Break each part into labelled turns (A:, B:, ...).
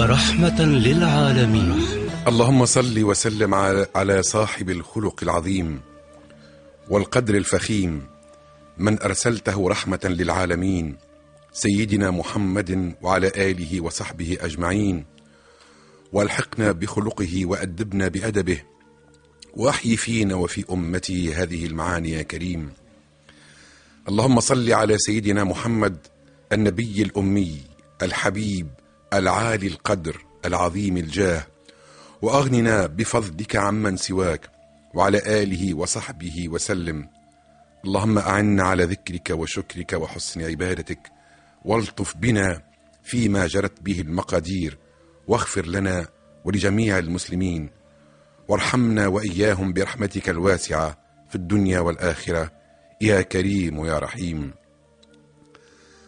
A: رحمة للعالمين.
B: اللهم صل وسلم على- صاحب الخلق العظيم والقدر الفخيم من أرسلته رحمة للعالمين سيدنا محمد وعلى آله وصحبه أجمعين. والحقنا بخلقه وأدبنا بأدبه واحي فينا وفي امته هذه المعاني يا كريم. اللهم صل على سيدنا محمد النبي الأمي الحبيب العالي القدر العظيم الجاه وأغننا بفضلك عمن سواك وعلى آله وصحبه وسلم. اللهم أعنا على ذكرك وشكرك وحسن عبادتك والطف بنا فيما جرت به المقادير واغفر لنا ولجميع المسلمين. وارحمنا وإياهم برحمتك الواسعة في الدنيا والآخرة. يا كريم يا رحيم.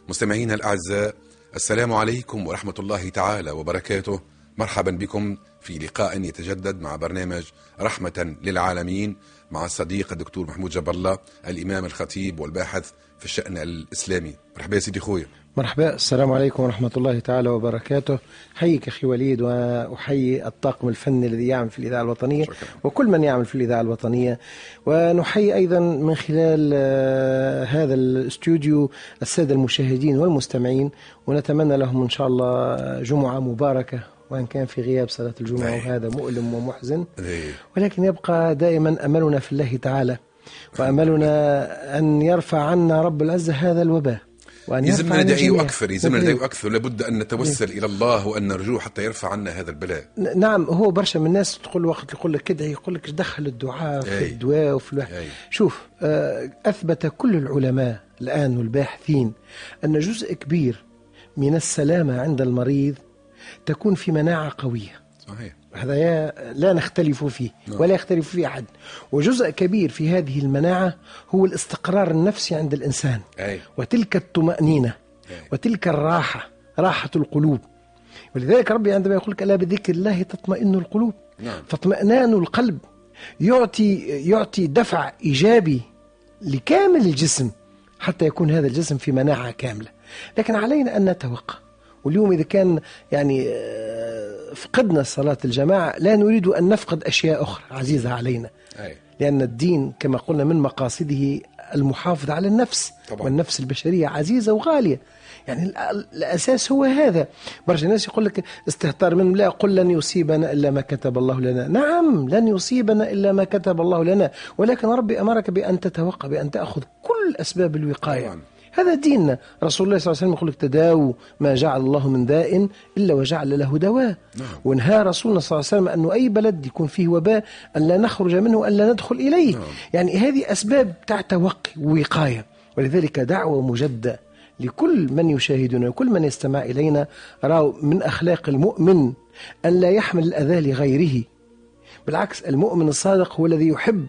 B: مستمعينا الأعزاء السلام عليكم ورحمة الله تعالى وبركاته. مرحبا بكم في لقاء يتجدد مع برنامج رحمة للعالمين مع الصديق الدكتور محمود جاب الله الإمام الخطيب والباحث في الشأن الإسلامي. مرحبا يا سيدي خويا.
C: مرحبا. السلام عليكم ورحمة الله تعالى وبركاته. حيك أخي وليد وأحيي الطاقم الفني الذي يعمل في الإذاعة الوطنية
B: شكرا.
C: وكل من يعمل في الإذاعة الوطنية. ونحيي أيضا من خلال آه، هذا الاستوديو السادة المشاهدين والمستمعين. ونتمنى لهم إن شاء الله جمعة مباركة وإن كان في غياب صلاة الجمعة.
B: أي.
C: وهذا مؤلم ومحزن.
B: إيه.
C: ولكن يبقى دائما أملنا في الله تعالى وأملنا أن يرفع عنا رب العزة هذا الوباء وأن يرفع
B: يلزمنا
C: عن
B: ندعي
C: الجميع.
B: أكثر يلزمنا
C: ندعي.
B: أكثر لابد أن نتوسل إلى الله وأن نرجوه حتى يرفع عنا هذا البلاء
C: نعم هو برشا من الناس تقول وقت يقول لك ادعي يقول لك دخل الدعاء في
B: أي.
C: الدواء وفي الواحد
B: أي.
C: شوف آه، أثبت كل العلماء الآن والباحثين أن جزء كبير من السلامة عند المريض تكون في مناعة قوية
B: صحيح
C: هذا لا نختلف فيه ولا يختلف فيه أحد وجزء كبير في هذه المناعة هو الاستقرار النفسي عند الإنسان
B: أي.
C: وتلك الطمأنينة
B: أي.
C: وتلك الراحة راحة القلوب ولذلك ربي عندما يقول لك ألا بذكر الله تطمئن القلوب
B: نعم.
C: فاطمئنان القلب يعطي يعطي دفع إيجابي لكامل الجسم حتى يكون هذا الجسم في مناعة كاملة لكن علينا أن نتوقع واليوم إذا كان يعني آه، فقدنا صلاة الجماعة لا نريد أن نفقد أشياء أخرى عزيزة علينا
B: أي.
C: لأن الدين كما قلنا من مقاصده المحافظة على النفس
B: طبعا.
C: والنفس البشرية عزيزة وغالية يعني ال- الأساس هو هذا برشا ناس يقول لك استهتار من لا قل لن يصيبنا إلا ما كتب الله لنا نعم لن يصيبنا إلا ما كتب الله لنا ولكن ربي أمرك بأن تتوقع بأن تأخذ كل أسباب الوقاية
B: طبعا.
C: هذا ديننا رسول الله صلى الله عليه وسلم يقول لك تداووا ما جعل الله من داء إلا وجعل له دواء.
B: نعم.
C: ونهى رسولنا صلى الله عليه وسلم أنه أي بلد يكون فيه وباء أن لا نخرج منه وأن لا ندخل إليه.
B: نعم.
C: يعني هذه أسباب تاع توقي ووقاية. ولذلك دعوة مجدة لكل من يشاهدنا وكل من يستمع إلينا. رأوا من أخلاق المؤمن أن لا يحمل الأذى لغيره. بالعكس المؤمن الصادق هو الذي يحب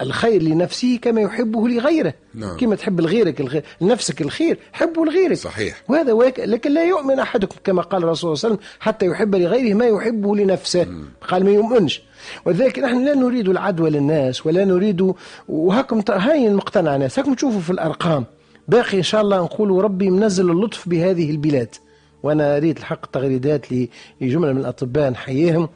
C: الخير لنفسه كما يحبه لغيره.
B: نعم.
C: كما تحب لغيرك الخير لنفسك الخير حبه لغيرك.
B: صحيح.
C: وهذا ويك... لكن لا يؤمن أحدكم كما قال الرسول صلى الله عليه وسلم حتى يحب لغيره ما يحبه لنفسه. قال ما يؤمنش. ولذلك نحن لا نريد العدوى للناس ولا نريد وهاكم هاي المقتنع ناس هاكم تشوفوا في الأرقام. باقي إن شاء الله نقول ربي منزل اللطف بهذه البلاد. وأنا أريد الحق تغريدات لجملة من الأطباء نحييهم.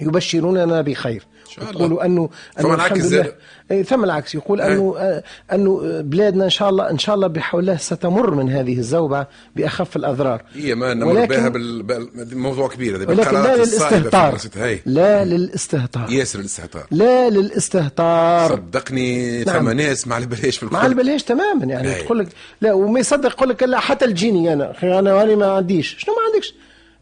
C: يبشروننا بخير. يقولوا انه أنه
B: العكس زاد.
C: إيه، ثم العكس. يقول
B: أي.
C: انه آه، أنه بلادنا إن شاء الله إن شاء الله بحول الله ستمر من هذه الزوبعة بأخف الأضرار.
B: هي ما نمر
C: ولكن-
B: بها بال... بال... موضوع كبير هذا
C: ولكن لا للاستهتار. لا للاستهتار.
B: ياسر الاستهتار.
C: لا للاستهتار.
B: صدقني
C: نعم.
B: ثم ناس مع البلاش في
C: مع البلاش تماما يعني. تقول لك لا وما يصدق يقول لك لا حتى الجيني أنا أنا ما عنديش. شنو ما عندكش؟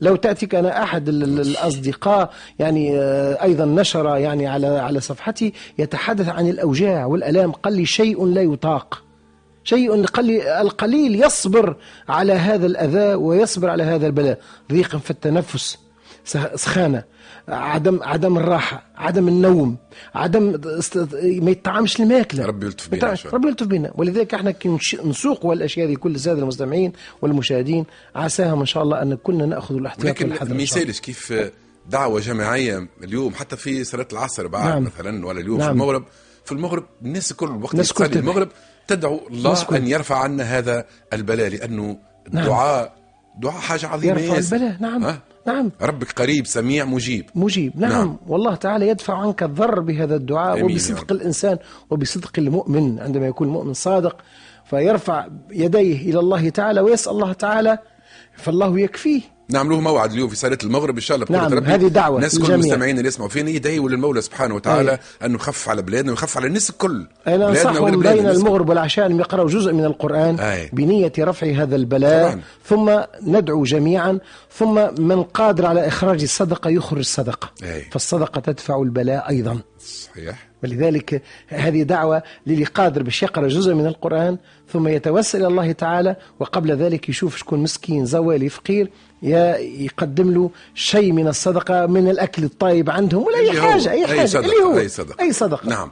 C: لو تأتيك أنا أحد ال- ال- الأصدقاء يعني آه، أيضا نشر يعني على على صفحتي يتحدث عن الأوجاع والألام قال لي شيء لا يطاق. شيء القليل, يصبر على هذا الأذى ويصبر على هذا البلاء. ضيق في التنفس سخ- سخانة. عدم عدم الراحة عدم النوم عدم است... ما يطعمش الماكلة
B: ربي يلطف بينا.
C: ربي يلطف بنا ولذلك إحنا كي نسوق الاشياء هذه كل الساده المستمعين والمشاهدين عساهم ان شاء الله أن كلنا نأخذ الاحتياط والحذر
B: ما. يسالش كيف دعوة جماعية اليوم حتى في صلاة العصر بعد
C: نعم.
B: مثلا ولا اليوم في
C: نعم.
B: المغرب في المغرب الناس الكل وقت
C: الناس
B: يصلي
C: الكل
B: المغرب تدعو الله. أن يرفع عنا هذا البلاء
C: نعم.
B: الدعاء دعاء حاجة عظيمة
C: يرفع. البلاء نعم؟ نعم
B: ربك قريب سميع مجيب
C: مجيب نعم,
B: نعم.
C: والله تعالى يدفع عنك الضر بهذا الدعاء وبصدق. الإنسان وبصدق المؤمن عندما يكون المؤمن صادق فيرفع يديه إلى الله تعالى ويسأل الله تعالى فالله يكفيه
B: نعملوا موعد اليوم في صلاة المغرب إن شاء الله
C: نعم،
B: ربي.
C: هذه دعوة
B: الناس كل. المستمعين اللي يسمعوا فينا يدعوا للمولى سبحانه وتعالى
C: أي.
B: أنه يخفف على بلادنا ويخفف على الناس الكل
C: أنصحهم
B: ولبلاد
C: بين. المغرب والعشاء أن يقرأوا جزء من القرآن
B: أي.
C: بنية رفع هذا البلاء
B: طبعاً.
C: ثم ندعو جميعا ثم من قادر على إخراج الصدقة يخرج الصدقة
B: أي.
C: فالصدقة تدفع البلاء أيضا
B: صحيح
C: ولذلك هذه دعوة للي قادر باش يقرأ جزء من القرآن ثم يتوسل إلى الله تعالى وقبل ذلك يشوف شكون مسكين زوالي فقير يا يقدم له شيء من الصدقة من الأكل الطيب عندهم ولا أي حاجة أي حاجة
B: صدقة
C: اللي هو
B: أي صدقة.
C: أي صدقة.
B: نعم.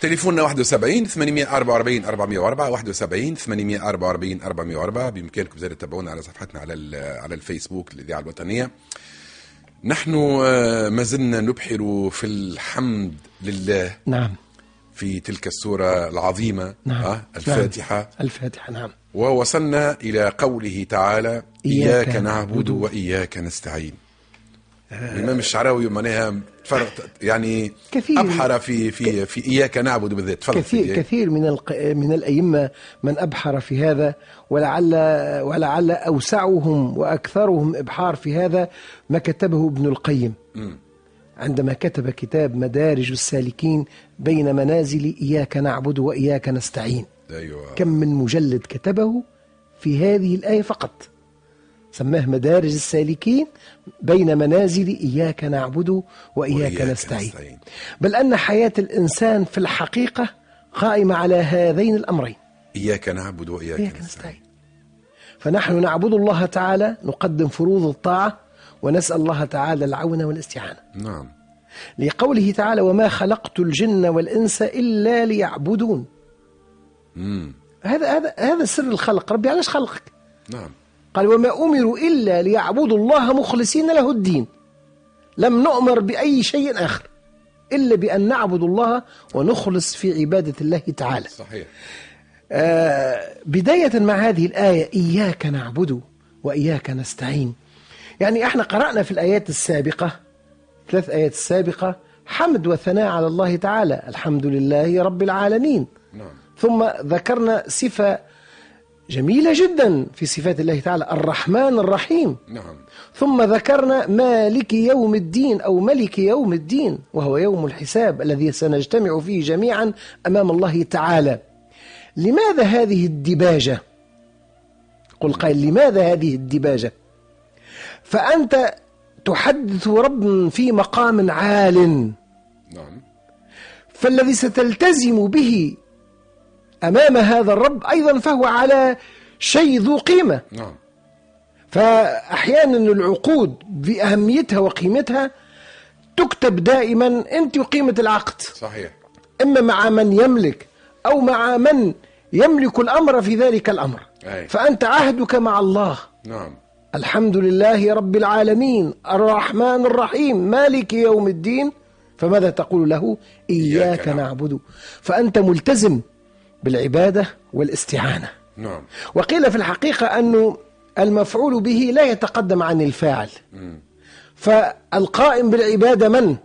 B: تليفوننا 71 844 404 71 844 404 بإمكانكم زاد تتابعونا على صفحتنا على على الفيسبوك الإذاعة الوطنية. نحن آه، ما زلنا نبحر في الحمد لله.
C: نعم.
B: في تلك السورة العظيمة
C: نعم.
B: آه، الفاتحة
C: نعم. الفاتحة. نعم.
B: ووصلنا إلى قوله تعالى
C: إياك
B: إياك نعبد. وإياك نستعين. الإمام الشعراوي معناها يعني
C: كثير.
B: أبحر في في في إياك نعبد بالذات. تفضل
C: كثير
B: في-
C: كثير من الق... من الأئمة من أبحر في هذا ولعل ولعل أوسعهم وأكثرهم إبحار في هذا ما كتبه ابن القيم. عندما كتب كتاب مدارج السالكين بين منازل إياك نعبد وإياك نستعين.
B: أيوة.
C: كم من مجلد كتبه في هذه الآية فقط. سماه مدارج السالكين بين منازل إياك نعبد وإياك,
B: وإياك
C: نستعين.
B: نستعين.
C: بل أن حياة الإنسان في الحقيقة قائمة على هذين الأمرين.
B: إياك نعبد وإياك
C: إياك
B: نستعين.
C: نستعين. فنحن نعبد الله تعالى نقدم فروض الطاعة ونسأل الله تعالى العون والاستعانة.
B: نعم.
C: لقوله تعالى وما خلقت الجن والإنس إلا ليعبدون.
B: مم.
C: هذا هذا هذا سر الخلق. ربي علاش خلقك؟
B: نعم.
C: قال وما أمروا إلا ليعبدوا الله مخلصين له الدين. لم نؤمر بأي شيء آخر إلا بأن نعبد الله ونخلص في عبادة الله تعالى.
B: صحيح.
C: آه بداية مع هذه الآية إياك نعبد وإياك نستعين. يعني إحنا قرأنا في الآيات السابقة ثلاث آيات السابقة حمد وثناء على الله تعالى. الحمد لله رب العالمين.
B: نعم.
C: ثم ذكرنا صفة جميلة جدا في صفات الله تعالى الرحمن الرحيم.
B: نعم.
C: ثم ذكرنا مالك يوم الدين أو ملك يوم الدين وهو يوم الحساب الذي سنجتمع فيه جميعا أمام الله تعالى. لماذا هذه الدباجة؟ قل قائل لماذا هذه الدباجة؟ فأنت تحدث رب في مقام عال.
B: نعم.
C: فالذي ستلتزم به أمام هذا الرب أيضا فهو على شيء ذو قيمة.
B: نعم.
C: فاحيانا العقود باهميتها وقيمتها تكتب دائما أنت وقيمة العقد.
B: صحيح.
C: إما مع من يملك أو مع من يملك الأمر في ذلك الأمر.
B: أي.
C: فأنت عهدك مع الله.
B: نعم.
C: الحمد لله رب العالمين. الرحمن الرحيم. مالك يوم الدين. فماذا تقول له؟
B: إياك. نعبد.
C: فأنت ملتزم بالعبادة والاستعانة.
B: نعم.
C: وقيل في الحقيقة أن المفعول به لا يتقدم عن الفاعل. فالقائم بالعبادة من؟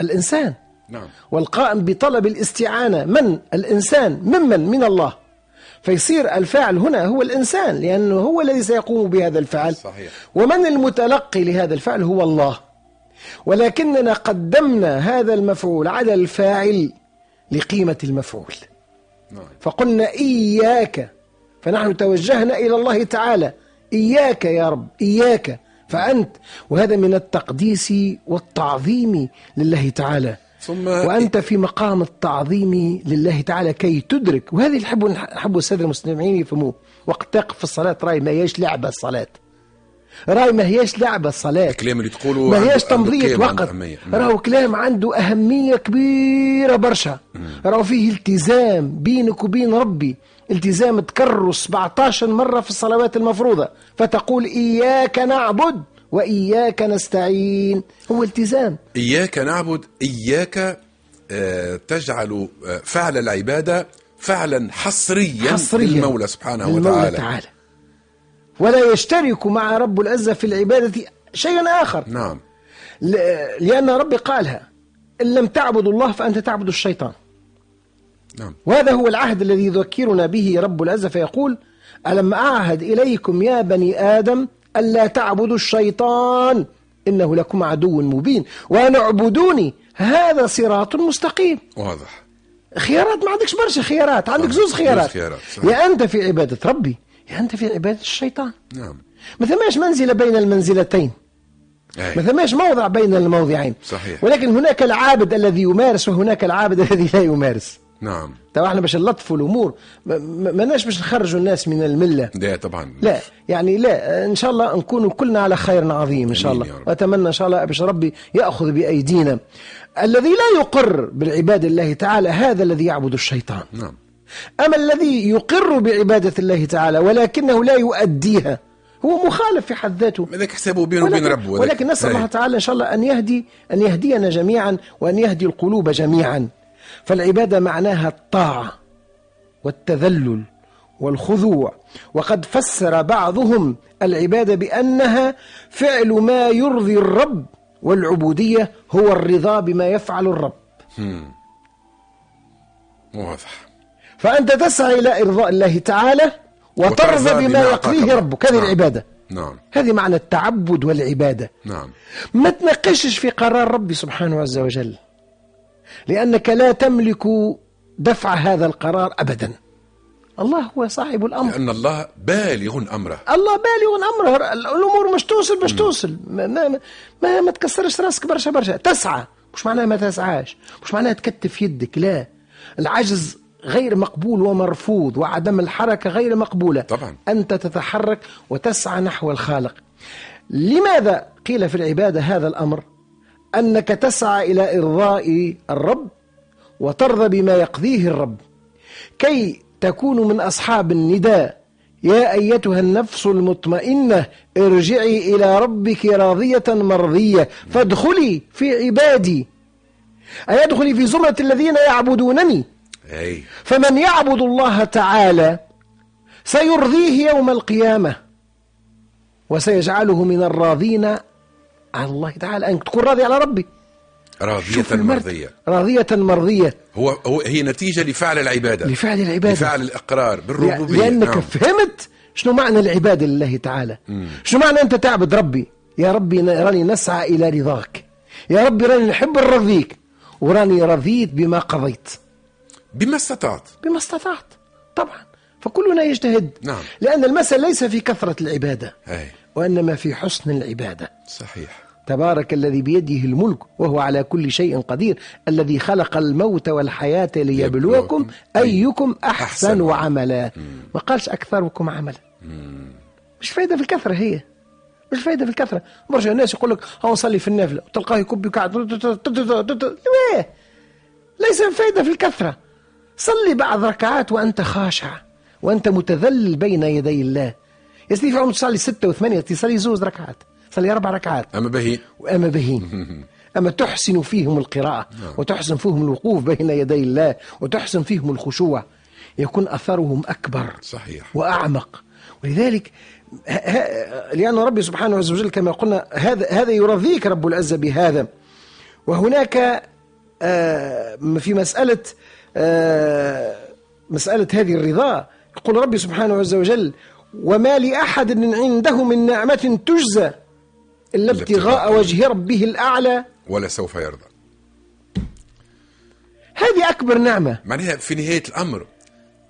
C: الإنسان.
B: نعم.
C: والقائم بطلب الاستعانة من؟ الإنسان. ممن؟ من الله. فيصير الفاعل هنا هو الإنسان لأنه هو الذي سيقوم بهذا الفعل
B: صحيح.
C: ومن المتلقي لهذا الفعل هو الله. ولكننا قدمنا هذا المفعول على الفاعل لقيمة المفعول. فقلنا إياك فنحن توجهنا إلى الله تعالى. إياك يا رب إياك فأنت. وهذا من التقديس والتعظيم لله تعالى.
B: ثم
C: وأنت في مقام التعظيم لله تعالى كي تدرك. وهذه اللي نحب السادة المستمعين يفهموه. وقت تقف في الصلاة رأي ما هيش لعبة الصلاة. راي ما هيش لعبة الصلاة.
B: الكلام اللي تقوله
C: ما
B: عنده
C: تمضية وقت. راهو كلام عنده أهمية كبيرة برشا. راهو فيه التزام بينك وبين ربي. التزام تكرر 17 مرة في الصلوات المفروضة. فتقول إياك نعبد وإياك نستعين. هو التزام.
B: إياك نعبد إياك آه، تجعل آه، فعل العبادة فعلا حصريا,
C: حصريا.
B: للمولى سبحانه
C: للمولى
B: وتعالى.
C: تعالى. ولا يشترك مع رب العزة في العبادة شيء آخر.
B: نعم.
C: لأن ربي قالها إن لم تعبدوا الله فأنت تعبد الشيطان.
B: نعم.
C: وهذا هو العهد الذي يذكرنا به رب العزة فيقول ألم أعهد إليكم يا بني آدم ألا تعبدوا الشيطان؟ إنه لكم عدو مبين. وأن اعبدوني هذا صراط مستقيم.
B: واضح.
C: خيارات ما عندكش برشا خيارات. عندك
B: صح،
C: زوز
B: زوز
C: خيارات.
B: خيارات، صحيح.
C: يا أنت في عبادة ربي. يا أنت في عبادة الشيطان.
B: نعم.
C: ما ثماش منزلة بين المنزلتين. ما. ثماش موضع بين الموضعين.
B: صحيح.
C: ولكن هناك العابد الذي يمارس وهناك العابد الذي لا يمارس.
B: نعم.
C: تو إحنا باش نلطفوا الأمور. ما- ما ماناش باش نخرجوا الناس من الملة.
B: لا طبعا.
C: لا يعني لا. إن شاء الله نكونوا كلنا على خير عظيم إن شاء الله. وأتمنى إن شاء الله باش ربي يأخذ بأيدينا. الذي لا يقر بالعباده الله تعالى هذا الذي يعبد الشيطان.
B: نعم.
C: أما الذي يقر بعبادة الله تعالى ولكنه لا يؤديها هو مخالف في حد ذاته.
B: هذاك حسابه بينه وبين
C: ولكن,
B: ربه.
C: ولكن نسأل. الله تعالى إن شاء الله أن يهدي أن يهدينا جميعا وأن يهدي القلوب جميعا. فالعبادة معناها الطاعة والتذلل والخضوع. وقد فسر بعضهم العبادة بأنها فعل ما يرضي الرب والعبودية هو الرضا بما يفعل الرب.
B: واضح.
C: فأنت تسعى إلى إرضاء الله تعالى وترضى بما يقضيه ربك. هذه
B: نعم.
C: العبادة.
B: نعم.
C: هذه معنى التعبد والعبادة.
B: نعم.
C: ما تناقشش في قرار ربي سبحانه عز وجل. لأنك لا تملك دفع هذا القرار أبدا. الله هو صاحب الأمر.
B: لأن الله بالغ أمره.
C: الله بالغ أمره. الأمور مش توصل باش توصل. ما, ما, ما, ما تكسرش راسك برشا برشا. تسعى. مش معناها ما تسعاش. مش معناها تكتف يدك لا. العجز غير مقبول ومرفوض وعدم الحركة غير مقبولة.
B: طبعا.
C: أنت تتحرك وتسعى نحو الخالق. لماذا قيل في العبادة هذا الأمر؟ أنك تسعى إلى إرضاء الرب وترضى بما يقضيه الرب. كي تكون من أصحاب النداء. يا أيتها النفس المطمئنة ارجعي إلى ربك راضية مرضية. فادخلي في عبادي. أي ادخلي في زمرة الذين يعبدونني؟
B: أي.
C: فمن يعبد الله تعالى سيرضيه يوم القيامة وسيجعله من الراضين على الله تعالى. أن تكون راضي على ربي.
B: راضية. مرضية.
C: راضية مرضية.
B: هو هو هي نتيجة لفعل العبادة.
C: لفعل العبادة.
B: لفعل الإقرار بالربوبية.
C: لأنك
B: نعم.
C: فهمت شنو معنى العبادة لله تعالى. شنو معنى أنت تعبد ربي؟ يا ربي راني نسعى إلى رضاك. يا ربي راني نحب نرضيك وراني رضيت بما قضيت.
B: بما استطعت.
C: بما استطعت طبعا. فكلنا يجتهد.
B: نعم.
C: لأن المسألة ليس في كثرة العبادة
B: أي.
C: وإنما في حسن العبادة.
B: صحيح.
C: تبارك الذي بيده الملك وهو على كل شيء قدير الذي خلق الموت والحياة ليبلوكم أيكم أحسن
B: أحسن
C: عملا ما قالش أكثركم عملا. مش فايدة في الكثرة هي. مش فايدة في الكثرة. برشا الناس يقول لك هو نصلي في النافلة. تلقاه يكب يقعد ليه؟ ليس فايدة في الكثرة. صلي بعض ركعات وأنت خاشع وأنت متذلل بين يدي الله. يا سيدي في عمر تصلي ستة وثمانية تصلي زوز ركعات صلي أربع ركعات.
B: أما به
C: وأما بهيم أما تحسن فيهم القراءة وتحسن فيهم الوقوف بين يدي الله وتحسن فيهم الخشوع. يكون أثرهم أكبر
B: صحيح.
C: وأعمق. ولذلك لأن ربي سبحانه عز وجل كما قلنا هذا هذا يرضيك رب العزة بهذا. وهناك آه، في مسألة مسألة هذه الرضا. يقول ربي سبحانه عز وجل وما لأحد عنده من نعمة تجزى إلا ابتغاء وجه ربه الأعلى.
B: ولا سوف يرضى.
C: هذه أكبر نعمة.
B: معناها في نهاية الأمر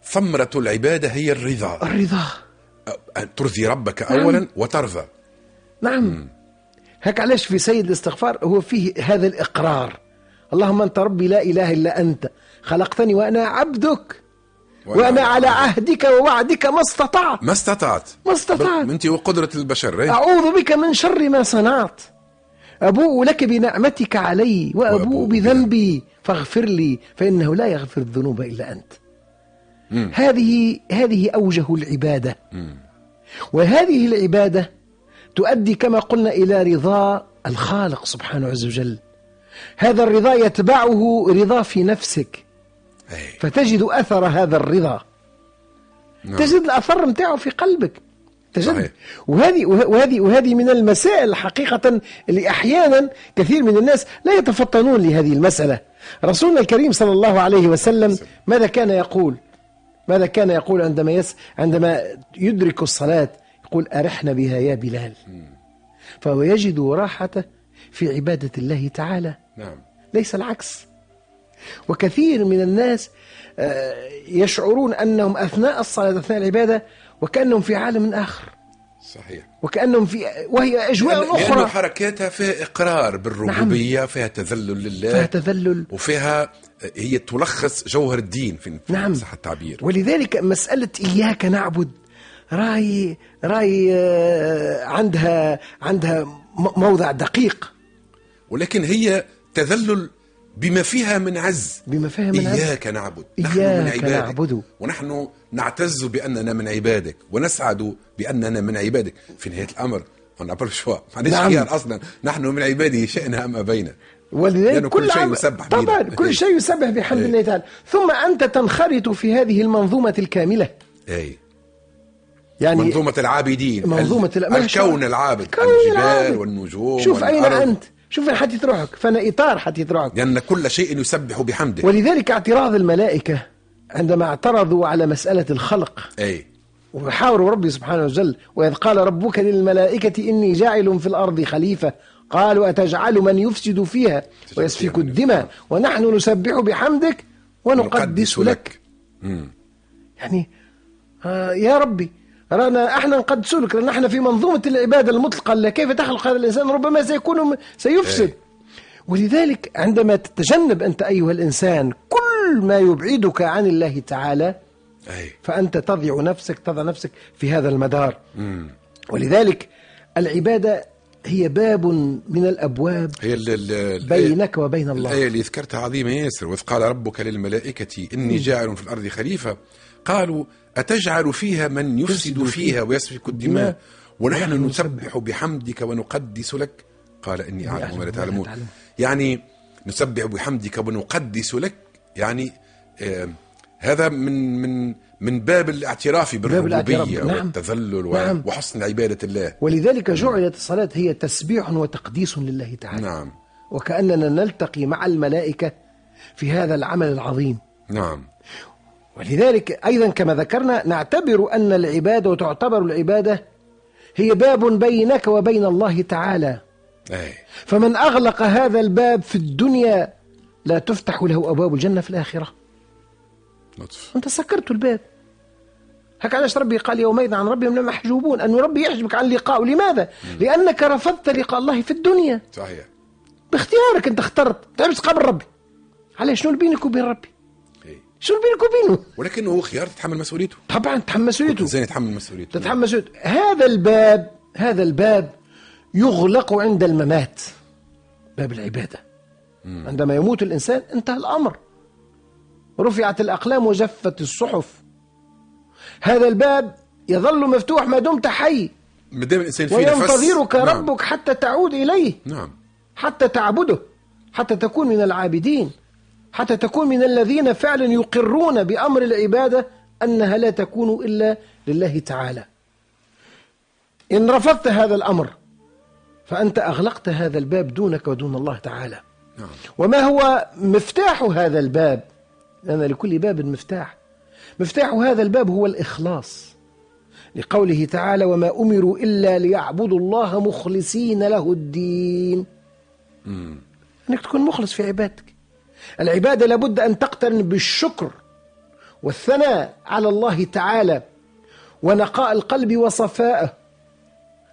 B: ثمرة العبادة هي الرضا.
C: الرضا.
B: أن ترضي ربك أولا وترضى.
C: نعم. هيك علاش في سيد الاستغفار هو فيه هذا الإقرار. اللهم أنت ربي لا إله إلا أنت. خلقتني وأنا عبدك. وأنا على عهدك ووعدك ما استطعت.
B: ما استطعت.
C: ما استطعت.
B: أنت وقدرة البشر. إيه؟
C: أعوذ بك من شر ما صنعت. أبوء لك بنعمتك علي وأبوء بذنبي. فاغفر لي فإنه لا يغفر الذنوب إلا أنت. هذه هذه أوجه العبادة. وهذه العبادة تؤدي كما قلنا إلى رضا الخالق سبحانه عز وجل. هذا الرضا يتبعه رضا في نفسك.
B: أي.
C: فتجد أثر هذا الرضا.
B: نعم.
C: تجد الأثر متاعه في قلبك. تجنب
B: صحيح.
C: وهذه وهذه وهذه من المسائل حقيقة اللي أحيانا كثير من الناس لا يتفطنون لهذه المسألة. رسولنا الكريم صلى الله عليه وسلم ماذا كان يقول؟ ماذا كان يقول عندما يس عندما يدرك الصلاة؟ يقول أرحنا بها يا بلال. فهو يجد راحته في عبادة الله تعالى.
B: نعم.
C: ليس العكس. وكثير من الناس آه، يشعرون أنهم أثناء الصلاة أثناء العبادة وكأنهم في عالم آخر.
B: صحيح.
C: وكأنهم في وهي أجواء
B: لأن- لأنه
C: أخرى.
B: حركاتها فيها إقرار بالربوبية نعم. فيها تذلل لله
C: فيها تذلل.
B: وفيها هي تلخص جوهر الدين في
C: نعم.
B: صح التعبير.
C: ولذلك مسألة إياك نعبد رأي رأي آه، عندها عندها موضع دقيق.
B: ولكن هي تذلل بما فيها من عز
C: بما فيها من عز.
B: إياك نعبد نحن من
C: إياك
B: عبادك
C: نعبد.
B: ونحن نعتز بأننا من عبادك ونسعد بأننا من عبادك في نهاية الأمر أنا بل شو ما عنديش
C: نعم.
B: خيار أصلا نحن من عباده شئنا أم أبينا
C: ولذلك
B: لأنه كل شيء
C: عم-
B: يسبح
C: طبعا
B: بينا.
C: كل شيء يسبح بحمد
B: إيه.
C: الله تعالى ثم أنت تنخرط في هذه المنظومة الكاملة
B: أي
C: يعني
B: منظومة العابدين
C: منظومة
B: الكون. العابد
C: الكون
B: الجبال
C: العابد.
B: والنجوم
C: شوف أين. أنت شوف وين حتى روحك فأنا إطار حتى روحك
B: لأن كل شيء يسبح بحمده.
C: ولذلك اعتراض الملائكة عندما اعترضوا على مسألة الخلق.
B: أي.
C: وحاوروا ربي سبحانه وتعالى. وإذ قال ربك للملائكة إني جاعل في الأرض خليفة. قالوا أتجعل من يفسد فيها ويسفك الدماء؟ ونحن نسبح بحمدك ونقدس لك. يعني آه يا ربي رانا إحنا نقدس لك لأن إحنا في منظومة العبادة المطلقة اللي كيف تخلق هذا الإنسان ربما سيكون سيفسد.
B: إيه.
C: ولذلك عندما تتجنب أنت أيها الإنسان كل ما يبعدك عن الله تعالى
B: أي.
C: فأنت تضع نفسك تضع نفسك في هذا المدار. ولذلك العبادة هي باب من الأبواب
B: هي ال ال
C: بينك وبين الله.
B: الآية اللي ذكرتها عظيمة ياسر وإذ قال ربك للملائكة إني جاعل في الأرض خليفة. قالوا أتجعل فيها من يفسد فيها ويسفك الدماء؟ ونحن نسبح بحمدك ونقدس لك. قال إني أعلم ما لا تعلمون. يعني نسبح بحمدك ونقدس لك. يعني آه هذا من من من باب الاعتراف بالربوبية
C: نعم.
B: والتذلل
C: نعم.
B: وحسن عبادة الله.
C: ولذلك جعلت الصلاة هي تسبيح وتقديس لله تعالى.
B: نعم.
C: وكأننا نلتقي مع الملائكة في هذا العمل العظيم.
B: نعم.
C: ولذلك أيضا كما ذكرنا نعتبر أن العبادة وتعتبر العبادة هي باب بينك وبين الله تعالى.
B: أي.
C: فمن أغلق هذا الباب في الدنيا لا تفتح له أبواب الجنة في الآخرة.
B: لطف.
C: أنت سكرت الباب. هكذا علاش ربي قال يومئذ عن ربهم لمحجوبون أن ربي يحجبك عن لقاء لماذا؟ لأنك رفضت لقاء الله في الدنيا.
B: صحيح.
C: باختيارك أنت اخترت. تعبت تقابل ربي؟ على شنو بينك وبين ربي؟ اللي بينك وبينه؟
B: ولكنه هو خيار تتحمل مسؤوليته.
C: طبعا تحمل مسؤوليته.
B: الانسان يتحمل مسؤوليته.
C: تتحمل مسؤوليته. هذا الباب هذا الباب يغلق عند الممات. باب العبادة. عندما يموت الإنسان انتهى الأمر. رفعت الأقلام وجفت الصحف. هذا الباب يظل مفتوح ما دمت حي.
B: ما دام الإنسان فيه نفس.
C: وينتظرك
B: نعم.
C: ربك حتى تعود إليه.
B: نعم.
C: حتى تعبده. حتى تكون من العابدين. حتى تكون من الذين فعلا يقرون بأمر العبادة أنها لا تكون إلا لله تعالى. إن رفضت هذا الأمر فأنت أغلقت هذا الباب دونك ودون الله تعالى.
B: نعم.
C: وما هو مفتاح هذا الباب؟ لأن لكل باب مفتاح. مفتاح هذا الباب هو الإخلاص لقوله تعالى وما أمروا إلا ليعبدوا الله مخلصين له الدين. أنك تكون مخلص في عبادتك. العبادة لابد أن تقترن بالشكر والثناء على الله تعالى ونقاء القلب وصفائه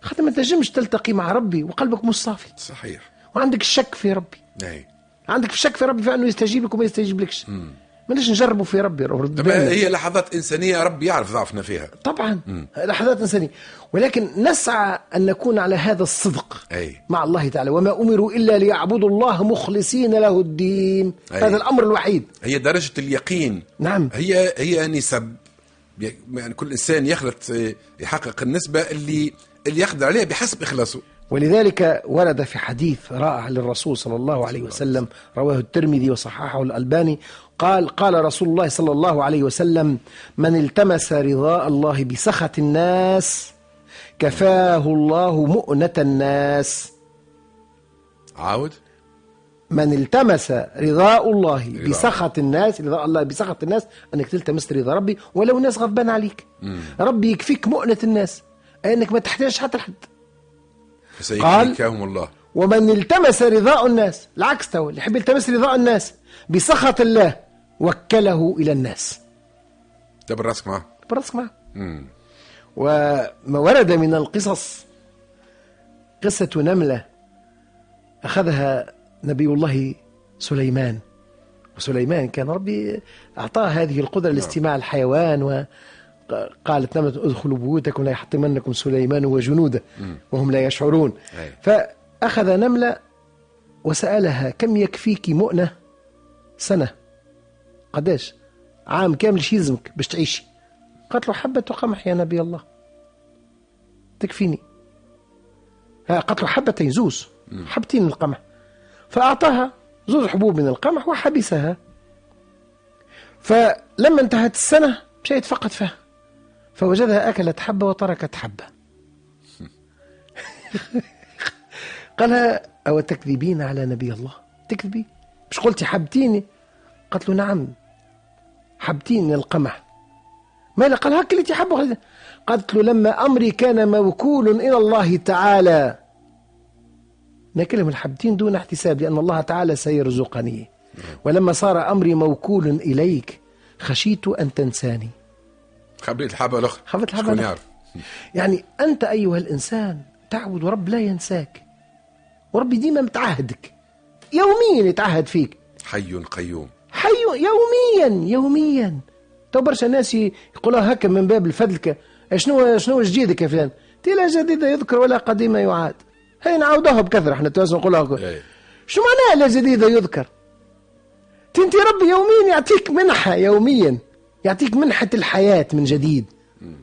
C: خاطر ما تنجمش تلتقي مع ربي وقلبك مش صافي
B: صحيح.
C: وعندك الشك في ربي.
B: اي
C: عندك الشك في ربي في انه يستجيب لك وما يستجيب لكش ماناش نجربوا في ربي بالنا.
B: هي لحظات إنسانية ربي يعرف ضعفنا فيها.
C: طبعا لحظات إنسانية. ولكن نسعى أن نكون على هذا الصدق
B: أي.
C: مع الله تعالى. وما أمروا إلا ليعبدوا الله مخلصين له الدين.
B: أي.
C: هذا الأمر الوحيد.
B: هي درجة اليقين.
C: نعم.
B: هي هي نسب. يعني كل إنسان يخلط يحقق النسبة اللي اللي يقدر عليها بحسب إخلاصه.
C: ولذلك ورد في حديث رائع للرسول صلى الله عليه وسلم رواه الترمذي وصححه الألباني. قال قال رسول الله صلى الله عليه وسلم من التمس رضاء الله بسخط الناس كفاه الله مؤنة الناس.
B: عاود.
C: من التمس رضاء الله بسخط الناس رضاء الله بسخط الناس أنك تلتمس رضا ربي ولو الناس غضبان عليك. ربي يكفيك مؤنة الناس أنك ما تحتاجش حتى لحد.
B: فسيكفيكهم الله.
C: ومن التمس رضاء الناس. العكس تو اللي يحب يلتمس رضاء الناس بسخط الله وكله إلى الناس.
B: دبر راسك معاه
C: معه
B: مم.
C: وما ورد من القصص قصة نملة أخذها نبي الله سليمان. وسليمان كان ربي أعطاه هذه القدرة لاستماع الحيوان وقالت نملة ادخلوا بيوتكم لا يحطمنكم سليمان وجنوده وهم لا يشعرون. فأخذ نملة وسألها كم يكفيك مؤنة سنة؟ قداش؟ عام كامل شي يلزمك باش تعيشي قالت له حبة قمح يا نبي الله. تكفيني. ها قالت له حبتين زوز. حبتين من القمح. فأعطاها زوز حبوب من القمح وحبسها. فلما انتهت السنة مشيت فقط فيها. فوجدها أكلت حبة وتركت حبة. قال أو تكذبين على نبي الله؟ تكذبي مش قلتي حبتيني؟ قالت له نعم. حبتيني القمح. ما قال هاك اللي تحبه. قالت له لما أمري كان موكول إلى الله تعالى. ناكلهم الحبتين دون احتساب لأن الله تعالى سيرزقني. ولما صار أمري موكول إليك خشيت أن تنساني.
B: خبريت الحبة الأخرى.
C: خبرت الحبة
B: شكون. يعرف
C: يعني أنت أيها الإنسان تعبد رب لا ينساك. وربي ديما متعهدك. يوميا يتعهد فيك.
B: حي قيوم.
C: حي يوميا يوميا. تو برشا ناس يقولها هكا من باب الفدلكة شنو شنو جديدك يا فلان؟ تي لا جديد يذكر ولا قديم يعاد. هي نعاودوها بكثرة إحنا توازن نقولها.
B: إيه.
C: شو معناها لا جديد يذكر؟ انت ربي يوميا يعطيك منحة يوميا يعطيك منحة الحياة من جديد.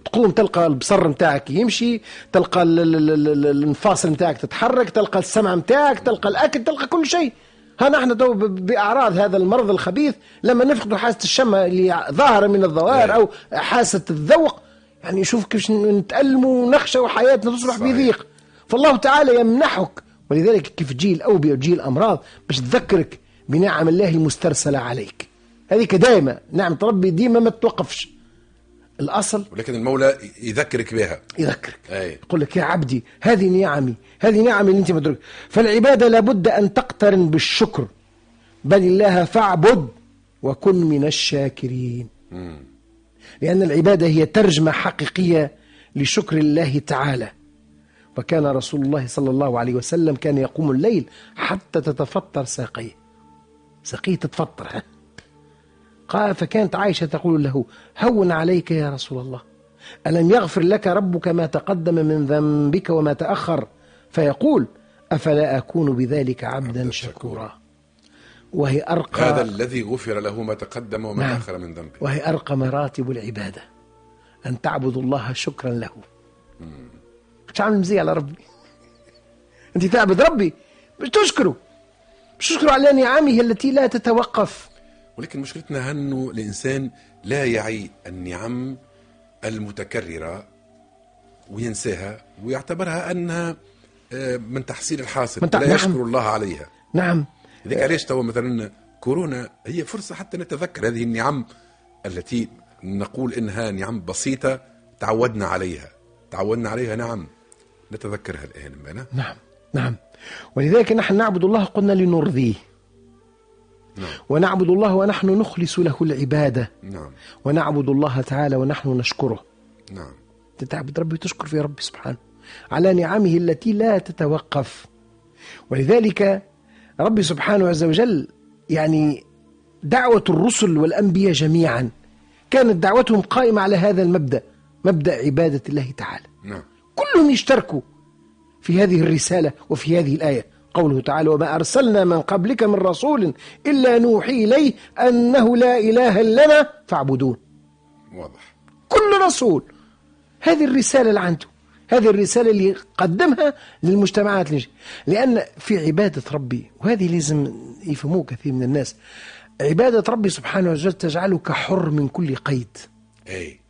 C: تقوم تلقى البصر نتاعك يمشي تلقى ال- ال- ال- ال- المفاصل نتاعك تتحرك تلقى السمع نتاعك تلقى الأكل تلقى كل شيء. ها نحن تو بأعراض هذا المرض الخبيث لما نفقد حاسة الشم اللي ظاهرة من الظواهر أو حاسة الذوق يعني نشوف كيفاش نتألموا ونخشى وحياتنا تصبح. بضيق. فالله تعالى يمنحك. ولذلك كيف تجي الاوبئه وتجي الامراض باش تذكرك بنعم الله المسترسلة عليك. هذيك دائما نعمه ربي ديما ما توقفش الأصل
B: ولكن المولى يذكرك بها.
C: يذكرك.
B: أي.
C: يقول لك يا عبدي هذه نعمي هذه نعمي اللي أنت مدرك. فالعبادة لابد أن تقترن بالشكر. بل الله فاعبد وكن من الشاكرين. لأن العبادة هي ترجمة حقيقية لشكر الله تعالى. وكان رسول الله صلى الله عليه وسلم كان يقوم الليل حتى تتفطر ساقيه. ساقيه تتفطر. قال فكانت عائشة تقول له هون عليك يا رسول الله. ألم يغفر لك ربك ما تقدم من ذنبك وما تأخر؟ فيقول أفلا أكون بذلك عبدا شكورا. وهي أرقى
B: هذا الذي غفر له ما تقدم وما
C: نعم.
B: تأخر من ذنبه.
C: وهي أرقى مراتب العبادة أن تعبد الله شكرا له. مش عامل مزي على ربي. أنت تعبد ربي؟ مش تشكره. مش تشكره على نعمه التي لا تتوقف.
B: ولكن مشكلتنا أنه الإنسان لا يعي النعم المتكررة وينساها ويعتبرها أنها آه، من تحصيل الحاصل
C: من تح-
B: لا
C: نعم.
B: يشكر الله عليها.
C: نعم.
B: لذلك علاش توا مثلا كورونا هي فرصة حتى نتذكر هذه النعم التي نقول إنها نعم بسيطة تعودنا عليها. تعودنا عليها نعم. نتذكرها الآن معنا
C: نعم. نعم. ولذلك نحن نعبد الله قلنا لنرضيه.
B: نعم.
C: ونعبد الله ونحن نخلص له العبادة.
B: نعم.
C: ونعبد الله تعالى ونحن نشكره.
B: نعم.
C: تعبد ربي وتشكر في ربي سبحانه. على نعمه التي لا تتوقف. ولذلك ربي سبحانه عز وجل يعني دعوة الرسل والأنبياء جميعا. كانت دعوتهم قائمة على هذا المبدأ مبدأ عبادة الله تعالى.
B: نعم.
C: كلهم يشتركوا في هذه الرسالة وفي هذه الآية. قوله تعالى وما أرسلنا من قبلك من رسول إلا نوحي إليه أنه لا إله إلا فاعبدون
B: واضح.
C: كل رسول. هذه الرسالة اللي عنده هذه الرسالة اللي قدمها للمجتمعات اللي لأن في عبادة ربي وهذه لازم يفهموه كثير من الناس. عبادة ربي سبحانه وتعالى تجعلك حر من كل قيد.
B: أي.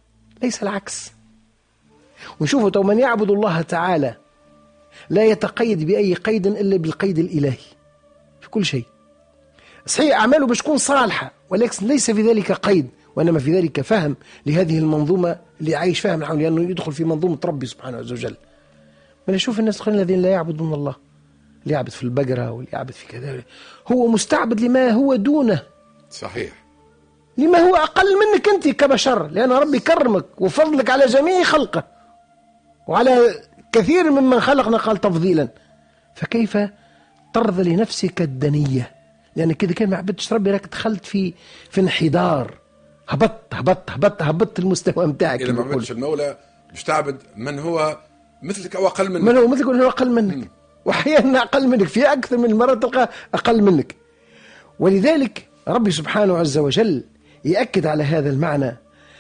C: ليس العكس. ونشوفوا تو من يعبد الله تعالى لا يتقيد بأي قيد إلا بالقيد الإلهي في كل شيء. صحيح أعماله باش تكون صالحة ولكن ليس في ذلك قيد وإنما في ذلك فهم لهذه المنظومة اللي عايش فيها من حول لأنه يدخل في منظومة ربي سبحانه عز وجل. من أشوف الناس الآخرين الذين لا يعبدون الله اللي يعبد في البقرة واللي يعبد في كذا. هو مستعبد لما هو دونه.
B: صحيح.
C: لما هو أقل منك أنت كبشر لأن ربي كرمك وفضلك على جميع خلقه وعلى كثير ممن خلقنا قال تفضيلا. فكيف ترضى لنفسك الدنية؟ لأن كده كان ما عبدتش ربي راك دخلت في في انحدار. هبطت هبطت هبطت هبطت المستوى بتاعك
B: إذا ما. عبدش المولى باش تعبد من هو؟ مثلك أو أقل منك.
C: من هو؟ مثلك هو أقل منك. وأحيانا أقل منك في أكثر من مرات تلقى أقل منك. ولذلك ربي سبحانه عز وجل يأكد على هذا المعنى.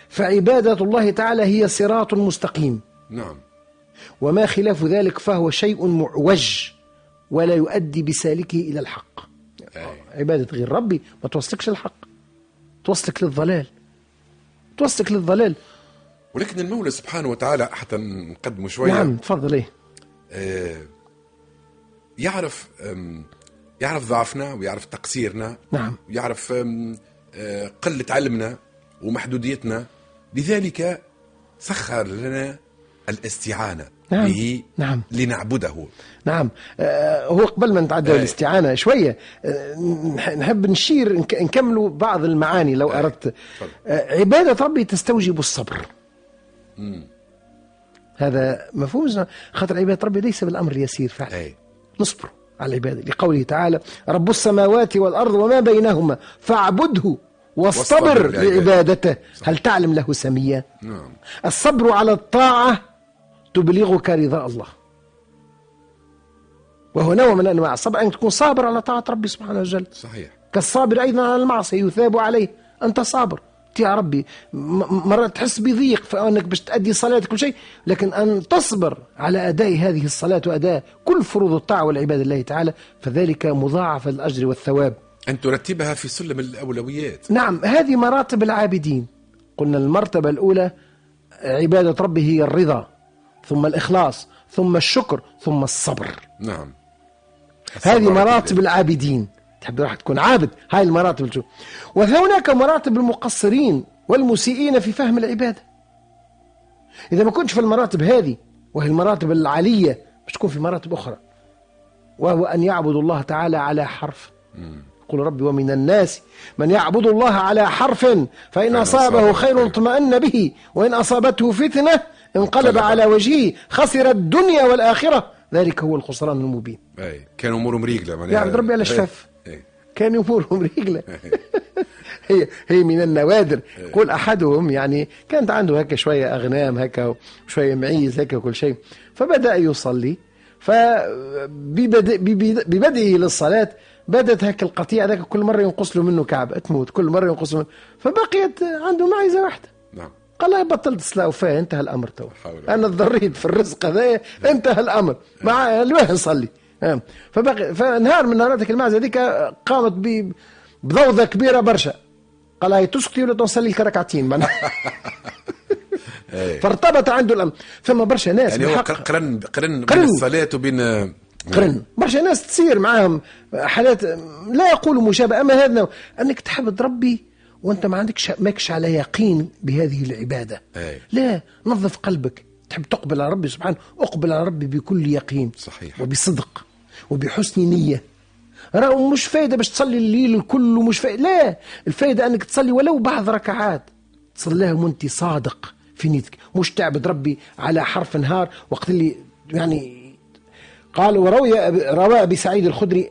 C: فعبادة الله تعالى هي صراط مستقيم.
B: نعم.
C: وما خلاف ذلك فهو شيء معوج ولا يؤدي بسالكه إلى الحق.
B: أي.
C: عبادة غير ربي ما توصلكش الحق توصلك للضلال. توصلك للضلال.
B: ولكن المولى سبحانه وتعالى حتى نقدمه شوية.
C: نعم تفضل إيه.
B: آه، يعرف يعرف ضعفنا ويعرف تقصيرنا.
C: نعم.
B: يعرف آم، آه، قلة علمنا ومحدوديتنا. لذلك سخر لنا الاستعانة
C: نعم.
B: به
C: نعم.
B: لنعبده
C: نعم آه، هو قبل ما نتعدى
B: أي.
C: الاستعانة شوية آه، نح- نحب نشير نك- نكملوا بعض المعاني لو
B: أي.
C: أردت
B: تفضل.
C: آه، عبادة ربي تستوجب الصبر هذا مفهوم خاطر عبادة ربي ليس بالأمر اليسير فعلا
B: أي
C: نصبر على العبادة لقوله تعالى رب السماوات والأرض وما بينهما فاعبده واصطبر
B: لعبادته.
C: هل تعلم له سميا
B: نعم
C: الصبر على الطاعة تبلغك رضاء الله. وهو نوع من أنواع الصبر أن تكون صابر على طاعة ربي سبحانه وتعالى.
B: صحيح.
C: كالصابر أيضا على المعصية يثاب عليه. أنت صابر. يا ربي مرات تحس بضيق فأنك باش تأدي صلاتك كل شيء لكن أن تصبر على أداء هذه الصلاة وأداء كل فروض الطاعة والعبادة لله تعالى فذلك مضاعف الأجر والثواب.
B: أن ترتبها في سلم الأولويات.
C: نعم هذه مراتب العابدين. قلنا المرتبة الأولى عبادة ربه هي الرضا. ثم الإخلاص ثم الشكر ثم الصبر.
B: نعم.
C: هذه مراتب العابدين. تحب راح تكون عابد. هاي المراتب. وهناك مراتب المقصرين والمسيئين في فهم العبادة. إذا ما كنتش في المراتب هذه وهي المراتب العالية مش تكون في مراتب أخرى. وهو أن يعبد الله تعالى على حرف. قل ربي ومن الناس من يعبد الله على حرف فإن أصابه خير. اطمأن به وإن أصابته فتنة انقلب. على وجهه خسر الدنيا والآخرة. ذلك هو الخسران المبين.
B: أي كان أمورهم ريقلة معناها
C: يعبد ربي على. الشفاف. كان أمورهم رجلة. هي هي من النوادر. قل أحدهم يعني كانت عنده هكا شوية أغنام هكا وشوية معيز هكا وكل شيء. فبدأ يصلي. فببدء ببدء- ببدئه للصلاة بدت هكا القطيع ذاك كل مرة ينقص له منه كعبة تموت كل مرة ينقص له منه. فبقيت عنده معزه
B: واحدة.
C: قال لا بطلت صلاة وفاة انتهى الأمر تو. أنا تضريت في الرزق هذا انتهى الأمر. مع الواه نصلي آه. فبقي فنهار من نهاراتك المعزة هذيك قامت ب- بضوضة كبيرة برشا. قال هاي تسكتي ولا تصلي لك ركعتين معناها
B: أي.
C: فارتبط عنده الأمر. ثم برشا ناس
B: يعني هو قرن قرن. بين الصلاة وبين
C: قرن. برشا ناس تصير معاهم حالات لا يقولوا مشابهة أما هذا. أنك تحب تربي وأنت ما عندكش ماكش على يقين بهذه العبادة.
B: أي.
C: لا نظف قلبك. تحب تقبل على ربي سبحانه أقبل على ربي بكل يقين
B: صحيح.
C: وبصدق وبحسن نية. راهو مش فايدة باش تصلي الليل الكل مش فايدة لا الفايدة أنك تصلي ولو بعض ركعات. تصليهم وأنت صادق في نيتك. مش تعبد ربي على حرف نهار. وقت اللي يعني قال وروي روى أبي سعيد الخدري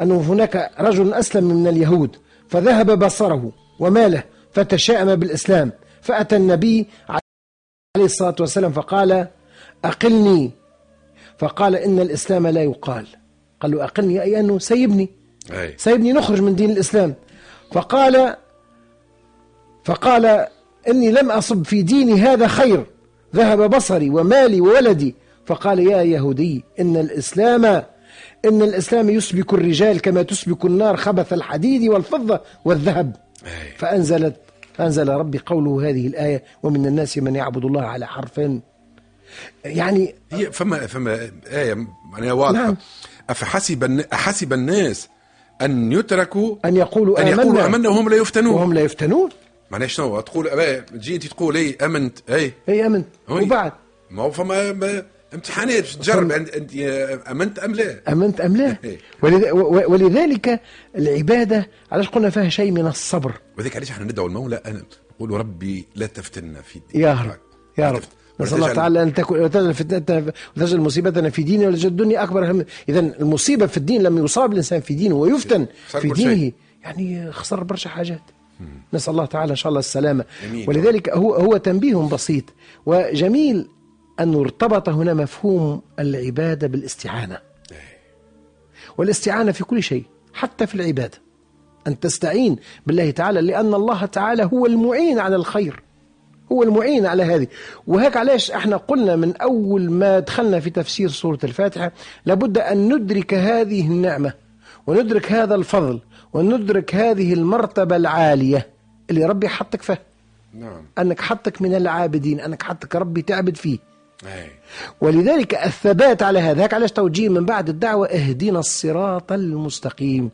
C: أنه هناك رجل أسلم من اليهود فذهب بصره. وماله فتشائم بالإسلام. فأتى النبي عليه الصلاة والسلام فقال أقلني. فقال إن الإسلام لا يقال. قال له أقلني؟ أي أنه سيبني.
B: أي.
C: سيبني نخرج من دين الإسلام. فقال فقال إني لم أصب في ديني هذا خير. ذهب بصري ومالي وولدي. فقال يا يهودي إن الإسلام إن الإسلام يسبك الرجال كما تسبك النار خبث الحديد والفضة والذهب.
B: أي.
C: فانزلت انزل ربي قوله هذه الآية ومن الناس من يعبد الله على حرف. يعني
B: هي فما فما آية معناها واضحة.
C: نعم.
B: أفحسب أحسب الناس أن يتركوا
C: أن يقولوا
B: أن يقولوا
C: آمنا.
B: آمنا وهم لا يفتنون.
C: وهم لا يفتنون.
B: معناها شنو تقول تجي أنت تقول أي أمنت. أي.
C: امن
B: وي.
C: وبعد.
B: ما هو فما ما- امتحانات تجرب أن- أنت أمنت أم لا؟
C: أمنت أم لا؟
B: إيه.
C: ولذلك العبادة علاش قلنا فيها شيء من الصبر.
B: وذلك علاش إحنا ندعو المولى؟ أنا نقول ربي لا تفتنا في
C: يا رب يا رب. نسأل الله تعالى أن تكون وتجعل فتنتنا وتجعل مصيبتنا في ديننا ولا الدنيا أكبر هم. إذا المصيبة في الدين لما يصاب الإنسان في دينه ويفتن في دينه
B: شيء.
C: يعني خسر برشا حاجات. نسأل الله تعالى إن شاء الله السلامة.
B: جميل.
C: ولذلك هو هو تنبيه بسيط. وجميل أن ارتبط هنا مفهوم العبادة بالاستعانة. والاستعانة في كل شيء حتى في العبادة. أن تستعين بالله تعالى لأن الله تعالى هو المعين على الخير. هو المعين على هذه. وهيك علاش إحنا قلنا من أول ما دخلنا في تفسير سورة الفاتحة لابد أن ندرك هذه النعمة وندرك هذا الفضل وندرك هذه المرتبة العالية. اللي ربي حطك فيها.
B: نعم.
C: أنك حطك من العابدين أنك حطك ربي تعبد فيه.
B: أي
C: ولذلك الثبات على هذا هيك علاش توجيه من بعد الدعوة اهدنا الصراط المستقيم.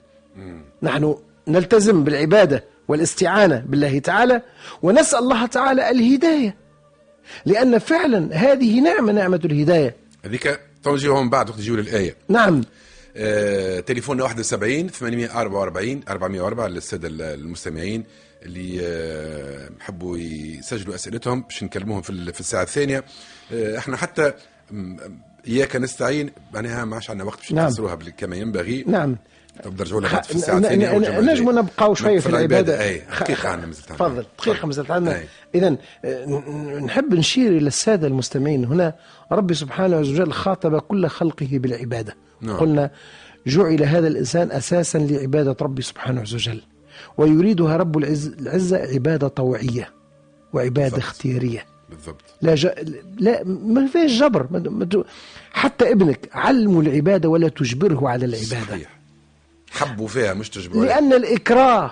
C: نحن نلتزم بالعبادة والاستعانة بالله تعالى ونسأل الله تعالى الهداية. لأن فعلا هذه نعمة نعمة الهداية.
B: هذيك توجيههم بعد وقت يجيو للآية.
C: نعم.
B: آه، تليفوننا 71 844 404 للسادة المستمعين اللي آه، يحبوا يسجلوا أسئلتهم باش نكلموهم في في الساعة الثانية. إحنا حتى إياك نستعين معناها ما عادش عندنا وقت باش
C: نعم.
B: نفسروها بال- كما ينبغي
C: نعم
B: طب نرجعوا لها في
C: الساعة
B: الثانية
C: نجم. نبقاو شوية في العبادة
B: أي دقيقة عندنا مازلت.
C: تفضل دقيقة مازالت عندنا
B: أي.
C: إذا نحب نشير إلى السادة المستمعين هنا ربي سبحانه وتعالى خاطب كل خلقه بالعبادة
B: نعم.
C: قلنا جعل هذا الإنسان أساسا لعبادة ربي سبحانه وتعالى ويريدها رب العز العزة عبادة طوعية وعبادة
B: بالضبط.
C: اختيارية
B: بالضبط.
C: لا ج... لا ما فيش جبر. ما... حتى ابنك علمه العبادة ولا تجبره على العبادة.
B: صحيح. حبوا فيها مش تجبروا عليها.
C: لأن الإكراه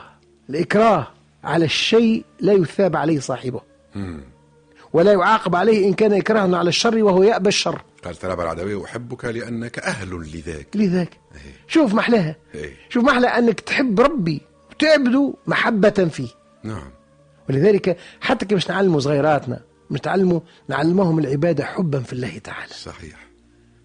C: الإكراه على الشيء لا يثاب عليه صاحبه.
B: مم.
C: ولا يعاقب عليه إن كان إكراها على الشر وهو يأبى الشر.
B: قال ترى العدوي أحبك لأنك أهل لذاك.
C: لذاك. شوف محلاها.
B: إيه.
C: شوف محلى أنك تحب ربي وتعبده محبة فيه.
B: نعم.
C: ولذلك حتى كيف باش نعلموا صغيراتنا نعلموا نعلمهم العبادة حبا في الله تعالى.
B: صحيح.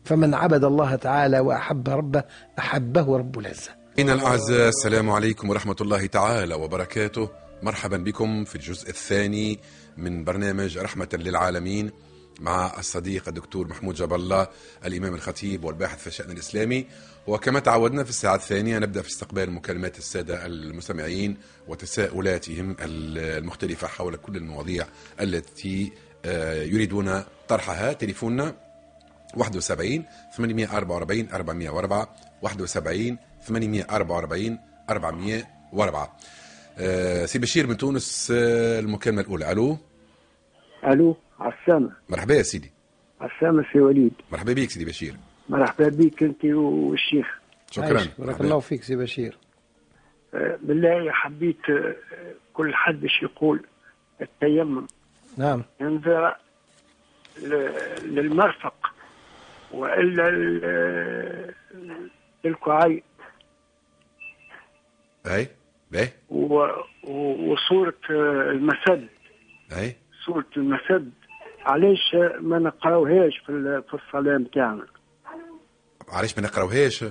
C: فمن عبد الله تعالى وأحب ربه أحبه رب العزة.
B: إن الأعزاء السلام عليكم ورحمة الله تعالى وبركاته. مرحبا بكم في الجزء الثاني من برنامج رحمة للعالمين مع الصديق الدكتور محمود جاب الله الإمام الخطيب والباحث في الشأن الإسلامي. وكما تعودنا في الساعة الثانية نبدأ في استقبال مكالمات السادة المستمعين وتساؤلاتهم المختلفة حول كل المواضيع التي آه، يريدون طرحها. تليفوننا 71 844 404 71 844 404 آه، سي بشير من تونس آه، المكالمة الأولى. ألو؟
D: ألو عسلامة.
B: مرحبا يا سيدي.
D: عسلامة سي وليد.
B: مرحبا بك سيدي بشير.
D: مرحبا بك انت والشيخ.
B: شكرا.
C: بارك. الله فيك سي بشير.
D: آه، بالله حبيت آه، كل حد باش يقول التيمم.
C: نعم.
D: ينظر للمرفق وإلا للكعي
B: أي باهي
D: و- و- وصورة آه، المسد.
B: أي.
D: صورة المسد. علاش ما نقراوهاش في ال- في الصلاة نتاعنا؟
B: علاش ما نقراوهاش.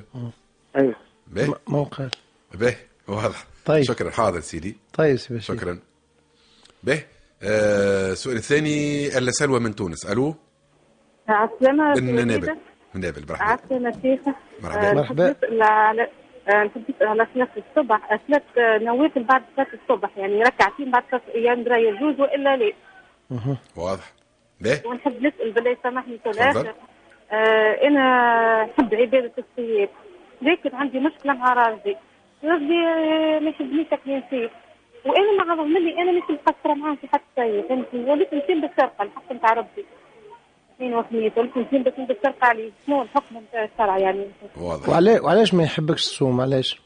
D: إيه
B: باهي
C: موقع
B: باهي واضح.
C: طيب.
B: شكرا. حاضر سيدي.
C: طيب سي بشير
B: شكرا. باهي آه، السؤال الثاني. ألا سلوى من تونس. ألو؟
E: عسلامة.
B: من نابل. من نابل. مرحبا.
E: عسلامة شيخة.
B: مرحبا.
E: آه،
C: مرحبا.
E: نحب نسأل على صلاة الصبح. صلاة آه، نوافل بعد صلاة الصبح. يعني ركعتين بعد صلاة يندرى يجوز وإلا لا.
B: واضح. باهي
E: ونحب نسأل بالله يسامحني.
B: تفضل.
E: آه أنا نحب عبادة الصيام لكن عندي مشكلة مع راجلي راجلي آه، ما يحبنيش أكل نسيت. وأنا مع رغم اللي أنا مش مقصرة معاه في حتى شيء فهمتني؟ وليت نسيم بالشرقة الحق نتاع ربي. اثنين وخميس وليت نسيم بس بالشرقة عليه. شنو الحكم نتاع الشرع يعني؟
B: واضح.
C: وعلاش وعلاش ما يحبكش الصوم علاش؟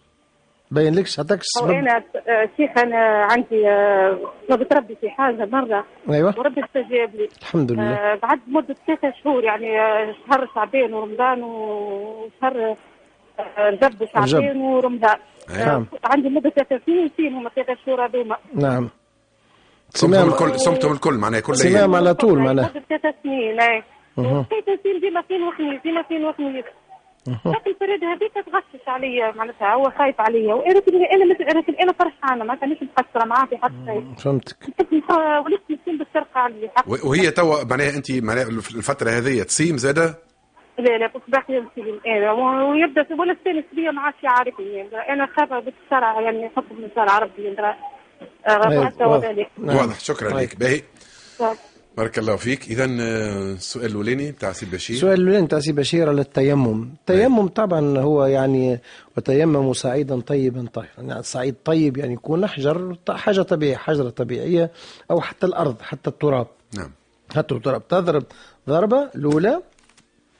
C: باين لكش عطاك
E: أو
C: السبب
E: أنا آه، شيخ أنا عندي آه، نبض ربي في حاجة مرة.
C: أيوه.
E: وربي استجاب لي.
C: الحمد لله.
E: آه، بعد مدة ثلاثة شهور يعني آه، شهر شعبان ورمضان وشهر آه، رجب وشعبان ورمضان.
C: نعم.
E: آه، عندي مدة ثلاثة سنين فين هما ثلاثة شهور هذوما؟
C: نعم.
B: صمتهم الكل صمتهم الكل معناها كل
C: سمام
B: أيام.
C: على طول معناها.
E: مدة ثلاثة سنين اي. ثلاثة سنين ديما فين وخميس ديما فين وخميس لكن فريد هذيك تغشش عليا معناتها هو خايف عليا وأنا كنت- أنا مثل لكن أنا فرحانة معناتها مش مقصرة معاه في حتى شيء.
C: فهمتك.
E: وليت مسكين بالسرقه على حق
B: وهي توا معناها أنت معناها الفترة هذه تصيم زادة؟
E: لا لا كنت باقي نسلم أنا ويبدأ ولا الثاني سبية ما عادش يعرفني أنا خايفة بالشرع يعني حكم من شرع ربي
C: واضح.
E: وذلك.
B: واضح. شكرا
C: طيب.
B: لك. باهي. بارك الله فيك. اذا آه، السؤال الأولاني بتاع سي بشير.
C: السؤال الأولاني تاع سي بشير على التيمم. التيمم طبعا هو يعني وتيمموا صعيدا طيبا طاهرا يعني صعيد طيب يعني يكون حجر حاجة طبيعية حجرة طبيعية أو حتى الأرض حتى التراب.
B: نعم.
C: حتى التراب. تضرب ضربة الأولى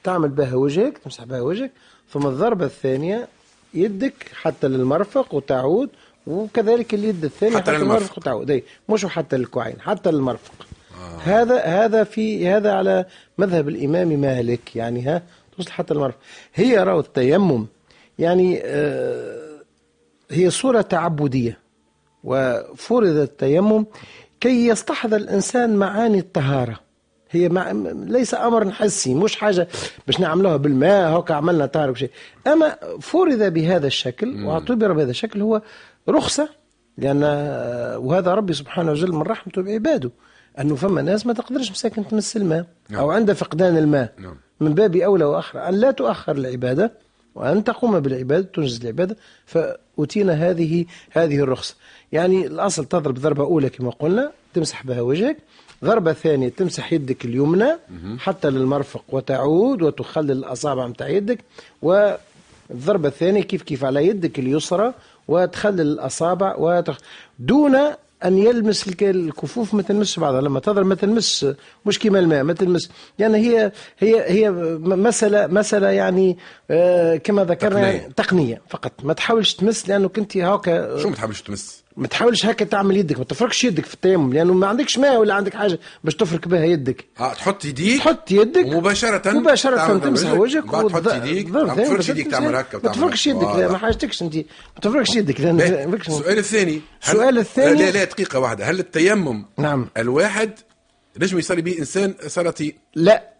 C: تعمل بها وجهك تمسح بها وجهك ثم الضربة الثانية يدك حتى للمرفق وتعود وكذلك اليد الثانية
B: حتى للمرفق.
C: وتعود. مش حتى للكوعين حتى للمرفق. آه. هذا هذا في هذا على مذهب الإمام مالك يعني ها توصل حتى المرفق هي راو التيمم يعني آه هي صورة تعبدية وفرض التيمم كي يستحضر الإنسان معاني الطهارة. هي مع... ليس أمر حسي مش حاجة باش نعملوها بالماء هكا عملنا طهارة بشيء أما فرض بهذا الشكل واعتبر بهذا الشكل هو رخصة لأن وهذا ربي سبحانه وتعالى من رحمته بعباده. أنه فما ناس ما تقدرش مساكن تمس الماء أو عند فقدان الماء.
B: نعم.
C: من باب أولى وأخرى أن لا تؤخر العبادة وأن تقوم بالعبادة تنجز العبادة فأتينا هذه هذه الرخصة. يعني الأصل تضرب ضربة أولى كما قلنا تمسح بها وجهك. ضربة ثانية تمسح يدك اليمنى حتى للمرفق وتعود وتخلل الأصابع متاع يدك. والضربة الثانية كيف كيف على يدك اليسرى وتخلل الأصابع وتخ... دون أن يلمس الك- الكفوف ما تلمسش بعضها. لما تضرب ما تلمس مش كيما الماء ما تلمس. يعني هي هي هي مساله مسألة يعني آه كما ذكرنا
B: تقنية.
C: يعني تقنية فقط. ما تحاولش تمس لأنه كنت هكا
B: شو ما تحبش تمس؟
C: ما تحاولش هكا تعمل يدك ما تفركش يدك في التيمم لأنه ما عندكش ماء ولا عندك حاجة باش تفرك بها يدك.
B: آه تحط يديك
C: تحط يدك
B: ومباشرة
C: مباشرة
B: تعمل
C: تمسح وجهك
B: بعد تحط يديك. ما تفركش يديك. تعمل هكا
C: ما تفركش يدك لا ما حاجتكش أنت. ما تفركش يدك
B: لأن.
C: ما فيكش-
B: السؤال الثاني.
C: السؤال الثاني-
B: لا لا دقيقة واحدة. هل التيمم
C: نعم.
B: الواحد نجم يصلي به إنسان صلاتي
C: لا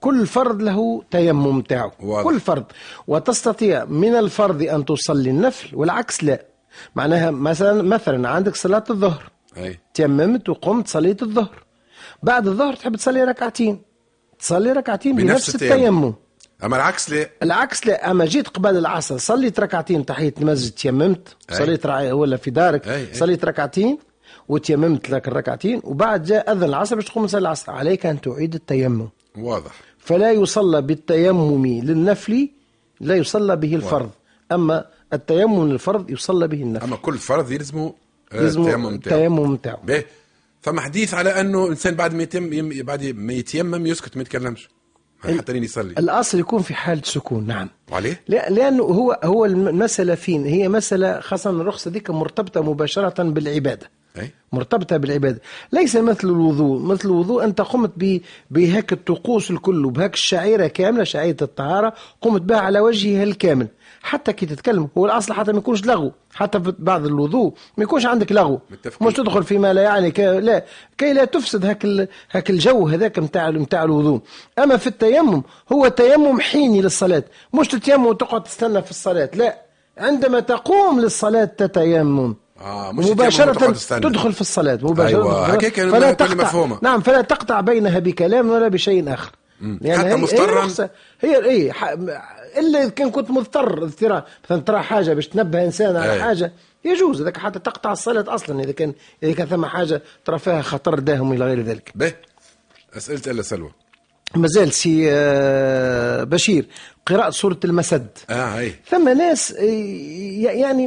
C: كل فرد له تيمم تاعه. كل فرد. وتستطيع من الفرض أن تصلي النفل والعكس لا. معناها مثلا مثلا عندك صلاة الظهر.
B: أي.
C: تيممت وقمت صليت الظهر. بعد الظهر تحب تصلي ركعتين. تصلي ركعتين
B: بنفس
C: بنفس
B: التيمم. أما العكس لا
C: العكس لا أما جيت قبل العصر صليت ركعتين تحية المسجد تيممت.
B: أي.
C: صليت رع... ولا في دارك.
B: أي، أي.
C: صليت ركعتين وتيممت لك الركعتين وبعد جاء أذن العصر باش تقوم تصلي العصر. عليك أن تعيد التيمم.
B: واضح.
C: فلا يصلى بالتيمم للنفل لا يصلى به الفرض. أما التيمم للفرض يصلى به النفل
B: أما كل فرض يلزمه آه، التيمم بتاعه.
C: التيمم بتاعه.
B: باهي ثم حديث على أنه إنسان بعد ما يتم بعد ما يتيمم يسكت ما يتكلمش. حتى لين يصلي.
C: الأصل يكون في حالة سكون نعم.
B: وعليه؟
C: لا لأنه هو هو المسألة فين؟ هي مسألة خاصة الرخصة ديك مرتبطة مباشرة بالعبادة.
B: أي
C: مرتبطة بالعبادة. ليس مثل الوضوء. مثل الوضوء أنت قمت ب- بهاك الطقوس الكل وبهاك الشعيرة كاملة شعيرة الطهارة قمت بها على وجهها الكامل. حتى كي تتكلم هو الأصل حتى ما يكونش لغو حتى في بعض الوضوء ما يكونش عندك لغو. مش تدخل فيما لا يعني ك... لا كي لا تفسد هاك ال... هاك الجو هذاك نتاع نتاع الوضوء أما في التيمم هو تيمم حيني للصلاة مش تتيمم وتقعد تستنى في الصلاة لا عندما تقوم للصلاة تتيمم
B: آه، مش
C: مباشرة. تدخل في الصلاة مباشرة
B: أيوة،. هكاك
C: فلا تقطع
B: مفهومة.
C: نعم فلا تقطع بينها بكلام ولا بشيء آخر يعني
B: حتى
C: هي-
B: مضطراً؟
C: هي. هي اي ح... إلا إذا كان كنت مضطر ترى مثلا ترى حاجة باش تنبه إنسان على
B: أي.
C: حاجة يجوز. اذا حتى تقطع الصلاة أصلا إذا كان إذا كان ثم حاجة ترى فيها خطر داهم إلى غير ذلك.
B: باهي أسئلة إلا سلوى.
C: مازال سي آه، بشير قراءة سورة المسد.
B: آه أي.
C: ثم ناس آه، يعني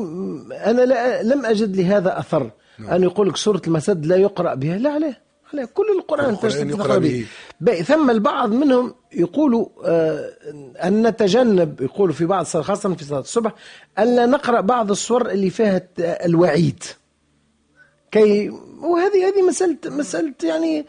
C: أنا لا لم أجد لهذا أثر. أن يقول لك سورة المسد لا يقرأ بها. لا لا. لا كل القرآن
B: القرآن
C: تجد
B: يقرأ به.
C: ثم البعض منهم يقولوا آه أن نتجنب يقولوا في بعض خاصة في صلاة الصبح أن لا نقرأ بعض الصور اللي فيها الوعيد كي وهذه هذه مسألة مسألة يعني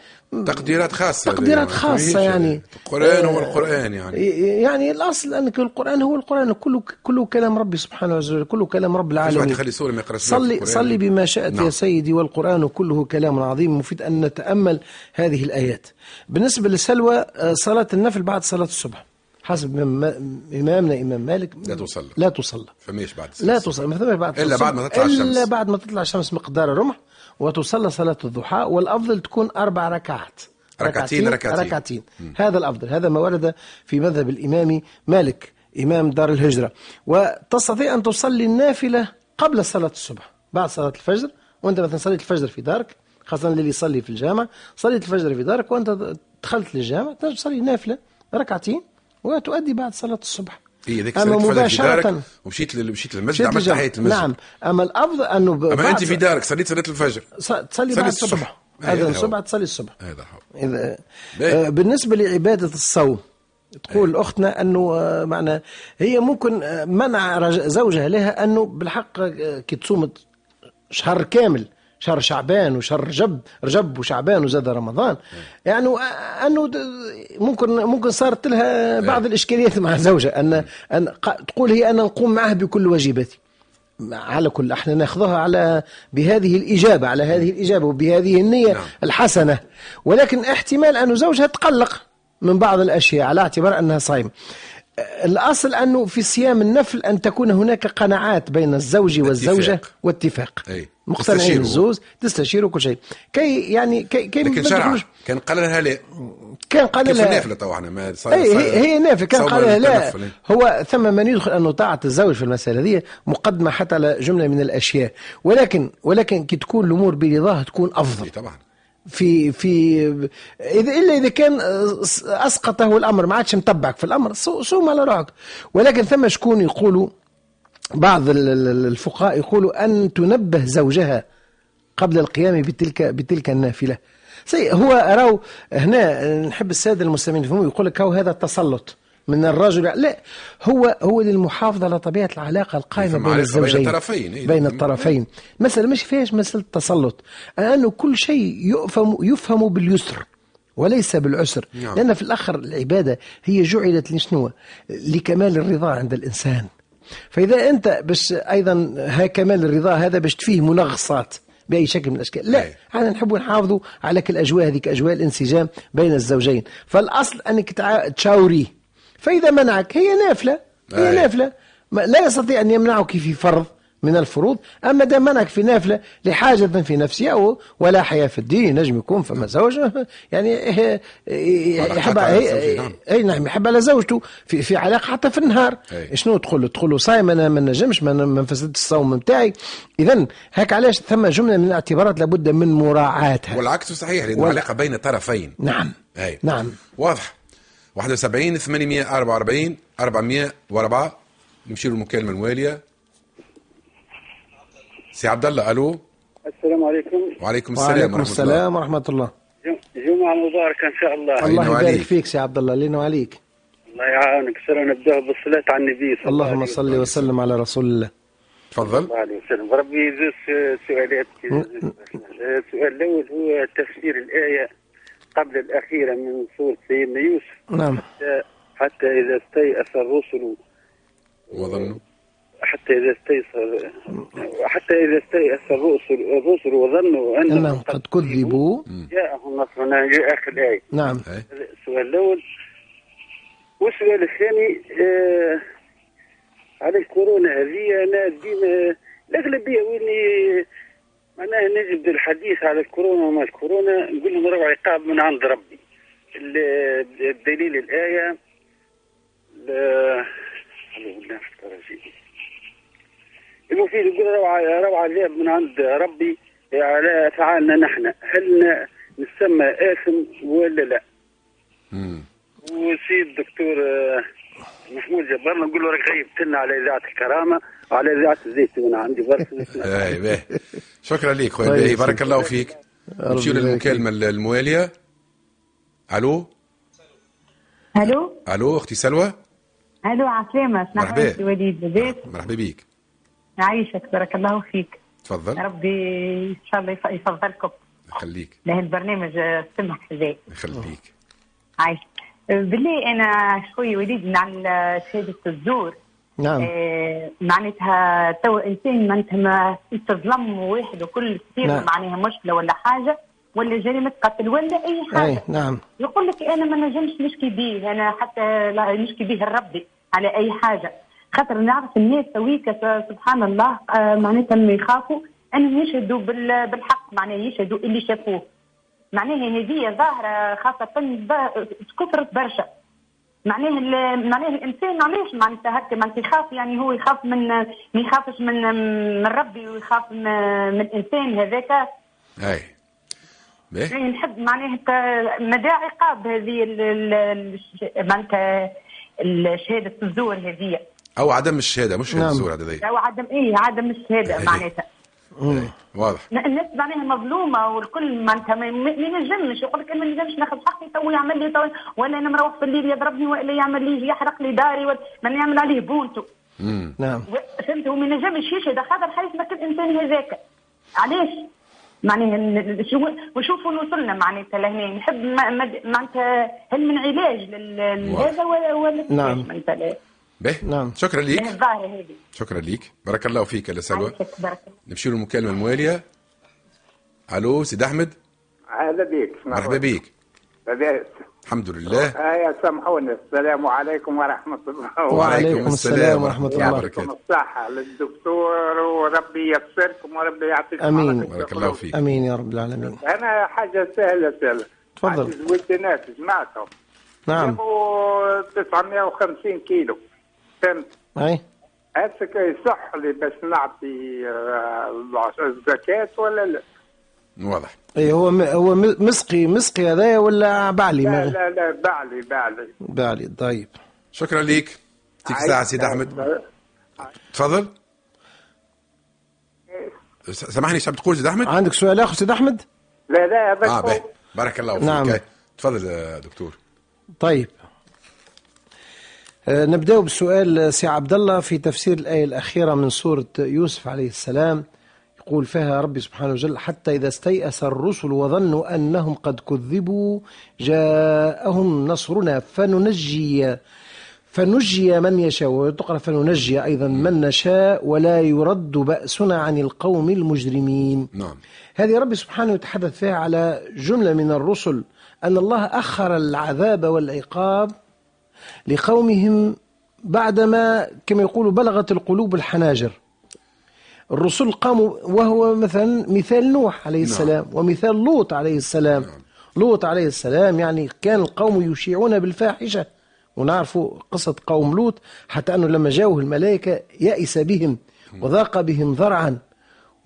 B: تقديرات خاصة
C: تقديرات خاصة يعني.
B: القرآن هو
C: آه،
B: القرآن يعني.
C: يعني الأصل أن القرآن هو القرآن كله كله كلام ربي سبحانه وتعالى كله كلام رب العالمين.
B: يخلي سورة ما سورة
C: صلي. صلي بما شئت
B: نعم.
C: يا سيدي والقرآن كله كلام عظيم مفيد أن نتأمل هذه الآيات. بالنسبة للسلوى آه، صلاة النفل بعد صلاة الصبح. حسب إمام- إمامنا إمام مالك
B: لا تصلى.
C: لا تصلى.
B: فماش بعد
C: لا تصلى. ما ثمش بعد
B: إلا. بعد ما تطلع
C: إلا
B: الشمس.
C: بعد ما تطلع الشمس مقدار رمح وتصلى صلاة الضحى والأفضل تكون أربع ركعات.
B: ركعتين- ركعتين.
C: ركعتين. هذا الأفضل. هذا ما ورد في مذهب الإمام مالك إمام دار الهجرة. وتستطيع أن تصلي النافلة قبل صلاة الصبح بعد صلاة الفجر. وأنت مثلا صليت الفجر في دارك خاصة اللي يصلي في الجامع صليت الفجر في دارك وأنت دخلت للجامع تنجم تصلي نافلة ركعتين. وتؤدي بعد صلاة الصبح.
B: هي ذيك دارك
C: مباشرة
B: ومشيت مشيت للمسجد عملت. تحية المسجد.
C: نعم. أما الأفضل أنه ب-
B: أما
C: بعد
B: أنت في دارك صليت صلاة الفجر.
C: تصلي
B: صلي
C: بعد
B: الصبح.
C: الصبح.
B: هذا.
C: الصبح تصلي الصبح.
B: هذا هو
C: إذا. آه، بالنسبة لعبادة الصوم تقول أختنا أنه آه، معنى هي ممكن آه، منع زوجها لها أنه بالحق آه، كي تصوم شهر كامل. شهر شعبان وشهر رجب رجب وشعبان وزاد رمضان. يعني أنه ممكن ممكن صارت لها بعض الإشكاليات مع زوجها ان أن تقول هي أنا نقوم معها بكل واجباتي. على كل إحنا ناخذها على بهذه الإجابة على هذه الإجابة وبهذه النية
B: نعم.
C: الحسنة. ولكن احتمال انه زوجها تقلق من بعض الأشياء على اعتبار أنها صايمة. الأصل أنه في صيام النفل أن تكون هناك قناعات بين الزوج والزوجة
B: اتفاق.
C: واتفاق.
B: أي.
C: مقتنعين. الزوج تستشيروا كل شيء. كي يعني كي, كي
B: لكن شرع. كان قال لها لا.
C: كان قال لها
B: النافلة طبعا؟ ما صار
C: أي
B: صار-
C: هي, هي نافع كان قال لها لا. هو ثم من يدخل انه طاعه الزوج في المسألة دي مقدمة حتى على جملة من الأشياء. ولكن ولكن كي تكون الأمور برضاه تكون
B: أفضل. طبعا.
C: في في اذا إلا إذا كان أسقطه الأمر ما عادش متبعك في الأمر صو- صوم على روحك. ولكن ثم شكون يقولوا بعض ال- ال- الفقهاء يقولوا أن تنبه زوجها قبل القيام بتلك بتلك النافلة. هو راو هنا نحب السادة المسلمين يقول لك هذا تسلط من الرجل لا هو هو للمحافظه على طبيعة العلاقة
B: القائمة
C: بين
B: علاقة بين
C: الزوجين
B: الطرفين، إيه.
C: بين الطرفين. مسألة مش فيهاش مسألة تسلط أنه كل شيء يفهم يفهم باليسر وليس بالعسر.
B: نعم.
C: لأن في الآخر العبادة هي جعلت لشنو؟ لكمال الرضا عند الإنسان. فإذا أنت بس أيضا ها كمال الرضا هذا باش فيه منغصات بأي شكل من الأشكال. لا. إحنا نحب نحافظوا على كل الأجواء هذيك أجواء الانسجام بين الزوجين. فالأصل أنك تع- تشاوريه. فإذا منعك هي نافلة هي
B: أي.
C: نافلة. ما- لا يستطيع أن يمنعك في فرض من الفروض أما دام منعك في نافلة لحاجة في نفسه أو ولا حياة في الدين نجم يكون فما زوج يعني إيه- إيه- يحب إيه-
B: الزوجين، نعم.
C: اي نعم يحب على زوجته في, في علاقة حتى في النهار.
B: أي.
C: شنو تقول له؟ تقول له صايم أنا ما نجمش ما نفسدش الصوم نتاعي اذا هيك علاش ثم جملة من الاعتبارات لابد من مراعاتها.
B: والعكس صحيح لأن العلاقة بين طرفين.
C: نعم.
B: أي.
C: نعم.
B: واضح. 71 844 404 نمشي للمكالمة الموالية سي عبد الله ألو؟
F: السلام عليكم.
B: وعليكم السلام
C: وعليكم
B: ورحمة
C: السلام ورحمة الله.
F: جم- جمعة مباركة إن شاء الله.
B: الله
C: الله يبارك. فيك سي عبد الله لينا وعليك.
F: الله يعاونك. سر نبدأ بالصلاة على النبي صلى الله
C: اللهم
F: عليه
C: صل وسلم. على رسول الله.
B: تفضل.
F: الله عليه وسلم. ربي يجوز سؤالات السؤال الأول هو تفسير الآية. قبل الأخيرة من سورة سيدنا يوسف.
C: نعم.
F: حتى إذا استيأس الرسل.
B: وظنوا.
F: حتى إذا استيأس حتى إذا استيأس الرسل الرسل وظنوا أنهم
C: انهم قد كذبوا
F: جاءهم نصرنا جاء آخر الآية
C: نعم.
F: السؤال الأول. والسؤال الثاني آه على الكورونا هذه أنا ديما الأغلبية ويني معناها نجد الحديث على الكورونا وما الكورونا نقول لهم روح عقاب من عند ربي ال- الدليل الآية المفيد يقول روعة روعة عذاب من عند ربي على أفعالنا نحن هل نسمى آثم ولا لا؟
B: مم.
F: وسيد الدكتور محمود جبار نقول له راك غيبت لنا على اذاعه الكرامة وعلى اذاعه الزيتون عندي برك
B: اي باهي شكرا لك خويا
C: طيب،
B: باهي بارك الله فيك. نمشيو للمكالمة الموالية. ألو؟
G: ألو؟
B: ألو أختي سلوى؟
G: ألو عسلامة
B: مرحبا.
G: سي وليد لاباس
B: مرحبا بيك.
G: عايشك بارك الله فيك.
B: تفضل.
G: ربي إن شاء الله يف- يفضلكم.
B: يخليك.
G: له البرنامج السمح هذا
B: يخليك.
G: عايش بالله أنا شوي وليد على شهادة الزور.
C: نعم.
G: آه معناتها تو إنسان معناتها ما تظلم واحد وكل تصير
C: نعم.
G: معناها مشكلة ولا حاجة ولا جريمه قتل ولا أي حاجة.
C: أي نعم.
G: يقول لك أنا ما نجمش نشكي به أنا حتى لا نشكي به لربي على أي حاجة. خاطر نعرف الناس تويك سبحان الله آه، معناتها ما يخافوا أن يشهدوا بال- بالحق معناها يشهدوا اللي شافوه. معناها هذه ظاهرة خاصة كثرت برشا معناه ال- معناه الإنسان علاش معناتها هكا معناتها يخاف يعني هو يخاف من ما يخافش من من ربي ويخاف من, من الإنسان هذاك
B: أي باهي
G: يعني نحب معناها مدى عقاب هذه ال- ال- الش- معناتها شهاده الزور هذه
B: أو عدم الشهادة مش
C: نعم.
B: الزور ذي
G: أو عدم إيه عدم الشهادة
B: هذه.
G: معناتها.
B: واضح
G: الناس معناها مظلومة والكل معناتها ما ما ينجمش يقول لك أنا ما نجمش ناخذ حقي تو يعمل لي تو ولا أنا مروح في الليل يضربني ولا يعمل لي يحرق لي داري ولا ما يعمل عليه بونتو.
C: نعم
G: فهمت هو ما ينجمش يشهد خاطر حيث ما كان الإنسان هذاك علاش؟ معناها وشوفوا وصلنا معناتها لهنا نحب ما- ما- معناتها هل من علاج. لهذا ولا ولا
C: نعم.
B: باهي
C: نعم.
B: شكرا
G: من
B: ليك
G: هذه.
B: شكرا ليك. بارك الله فيك يا سلوى.
G: عايشك بارك الله
B: نمشي للمكالمة الموالية. ألو سيد أحمد.
H: أهلا بك
B: مرحبا بيك. الحمد لله.
H: آه سامحوني. السلام عليكم ورحمة الله.
C: وعليكم السلام ورحمة الله.
B: وبركاته
H: يعطيكم الصحة للدكتور وربي ييسركم وربي يعطيكم. عافية
B: بارك الله فيك.
C: أمين يا رب العالمين.
H: أنا حاجة سهلة سهلة.
C: تفضل.
H: عندي زويتينات جمعتهم
C: نعم.
H: جابوا 950 كيلو. فهمت
C: أي.
H: هسك يصح لي باش نعطي آه، الزكاة ولا لا؟
B: واضح.
C: اي هو م- هو م- مسقي مسقي هذايا ولا بعلي؟
H: لا لا لا بعلي بعلي.
C: بعلي طيب.
B: شكرا ليك. يعطيك ساعة سيد أحمد. تفضل. س- سامحني شو بتقول سيد أحمد؟
C: عندك سؤال آخر سيد أحمد؟
H: لا لا بس
B: باهي بارك الله فيك.
C: نعم.
B: تفضل يا دكتور.
C: طيب. آه، نبدأ بسؤال سي عبد الله في تفسير الآية الأخيرة من سورة يوسف عليه السلام. يقول فيها ربي سبحانه وتعالى حتى إذا استيأس الرسل وظنوا أنهم قد كذبوا جاءهم نصرنا فننجي فنجي من يشاء. وتقرأ فننجي أيضا من نشاء ولا يرد بأسنا عن القوم المجرمين.
B: نعم.
C: هذه ربي سبحانه يتحدث فيها على جملة من الرسل. أن الله أخر العذاب والعقاب لقومهم بعدما كما يقول بلغت القلوب الحناجر. الرسل قاموا وهو مثلا مثال نوح عليه السلام ومثال لوط عليه السلام. لوط عليه السلام يعني كان القوم يشيعون بالفاحشة. ونعرفوا قصة قوم لوط حتى أنه لما جاءه الملائكة يأس بهم وضاق بهم ذرعا.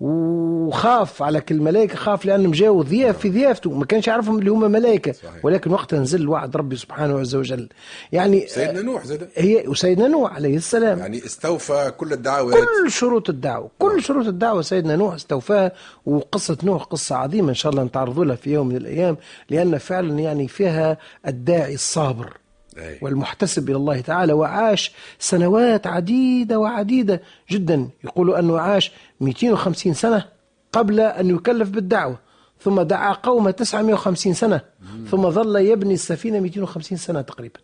C: وخاف على كل الملائكة خاف لأنهم جاءوا ضياف في ضيافته ما كانش يعرفهم اللي هم ملائكة
B: صحيح.
C: ولكن وقتها نزل وعد ربي سبحانه عز وجل. يعني
B: سيدنا نوح زاد.
C: هي وسيدنا نوح عليه السلام.
B: يعني استوفى كل الدعوات.
C: كل شروط الدعوة كل شروط الدعوة سيدنا نوح استوفاها وقصة نوح قصة عظيمة إن شاء الله نتعرض لها في يوم من الأيام لأن فعلا يعني فيها الداعي الصابر.
B: أي.
C: والمحتسب إلى الله تعالى وعاش سنوات عديدة وعديدة جدا. يقولوا أنه عاش 250 سنة قبل أن يكلف بالدعوة ثم دعا قومه 950 سنة ثم ظل يبني السفينة 250 سنة تقريبا.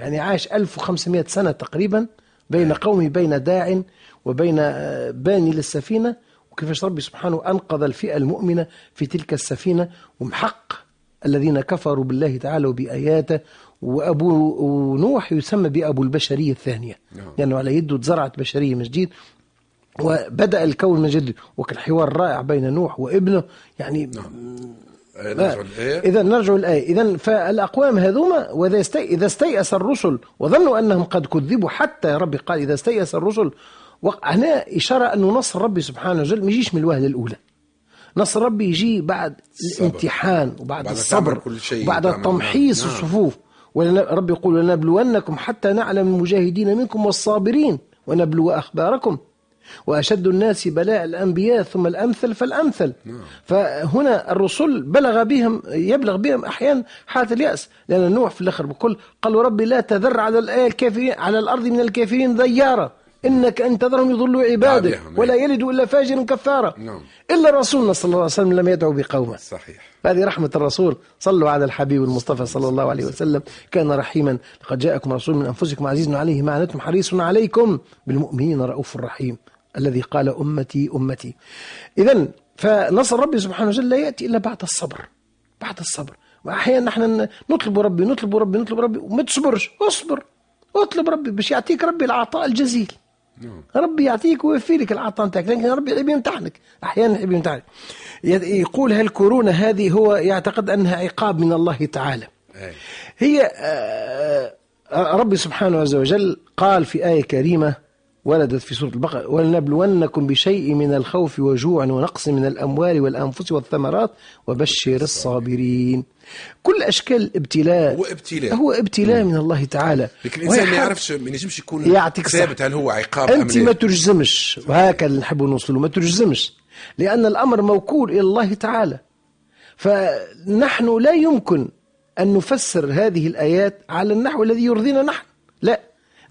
C: يعني عاش 1500 سنة تقريبا بين قومه بين داع وبين آه، باني للسفينة. وكيفاش ربي سبحانه أنقذ الفئة المؤمنة في تلك السفينة؟ ومحق الذين كفروا بالله تعالى وبآياته وأبو نوح يسمى بأبو البشرية الثانية. لأنه يعني على يده تزرعت بشرية من جديد وبدأ الكون من جديد. وكان حوار رائع بين نوح وابنه. يعني
B: آه، نرجع الآية
C: إذا نرجع الآية إذا فالأقوام هذوما وإذا استي... إذا استيأس الرسل وظنوا أنهم قد كذبوا حتى ربي قال إذا استيأس الرسل هنا إشارة أنه نصر ربي سبحانه وتعالى. ما يجيش من الوهلة الأولى. نصر ربي يجي بعد الامتحان وبعد
B: بعد
C: الصبر وبعد التمحيص
B: نعم.
C: الصفوف. ربي يقول لنبلونكم حتى نعلم المجاهدين منكم والصابرين ونبلو أخباركم. وأشد الناس بلاء الأنبياء ثم الأمثل فالأمثل. فهنا الرسل بلغ بهم يبلغ بهم أحيانا حالة اليأس. لأن نوح في الآخر بكل قالوا ربي لا تذر على الكافرين على الأرض من الكافرين ذيارا إنك أن تذرهم يضلوا عبادك
B: عليهم.
C: ولا يلدوا إلا فاجرا كفارا
B: نعم.
C: إلا رسولنا صلى الله عليه وسلم لم يدعو بقومه.
B: صحيح.
C: هذه رحمة الرسول. صلوا على الحبيب المصطفى صلى الله عليه وسلم. كان رحيما. لقد جاءكم رسول من أنفسكم عزيز عليه ما عنتم حريص عليكم. بالمؤمنين رؤوف رحيم. الذي قال أمتي أمتي. إذا فنصر ربي سبحانه وتعالى لا يأتي إلا بعد الصبر. بعد الصبر. وأحيانا نحن نطلب ربي نطلب ربي نطلب ربي. وما تصبرش اصبر. اطلب ربي باش يعطيك ربي العطاء الجزيل. ربي يعطيك ويوفي لك العطاء نتاعك لكن ربي يحب يمتحنك أحيانا يحب يمتحنك يقول هالكورونا هذه هو يعتقد أنها عقاب من الله تعالى.
B: أي.
C: هي آه، آه، ربي سبحانه عز وجل قال في آية كريمة وردت في سورة البقرة ولنبلونكم بشيء من الخوف وجوع ونقص من الأموال والأنفس والثمرات وبشر الصابرين. كل أشكال الابتلاء
B: هو ابتلاء.
C: هو ابتلاء من الله تعالى.
B: لكن الإنسان ما يعرفش ما ينجمش يكون
C: يعطيك.
B: ثابت هل هو عقاب أم
C: أنت ما تجزمش. وهكذا اللي نحب نوصله ما تجزمش. لأن الأمر موكول إلى الله تعالى. فنحن لا يمكن أن نفسر هذه الآيات على النحو الذي يرضينا نحن. لا.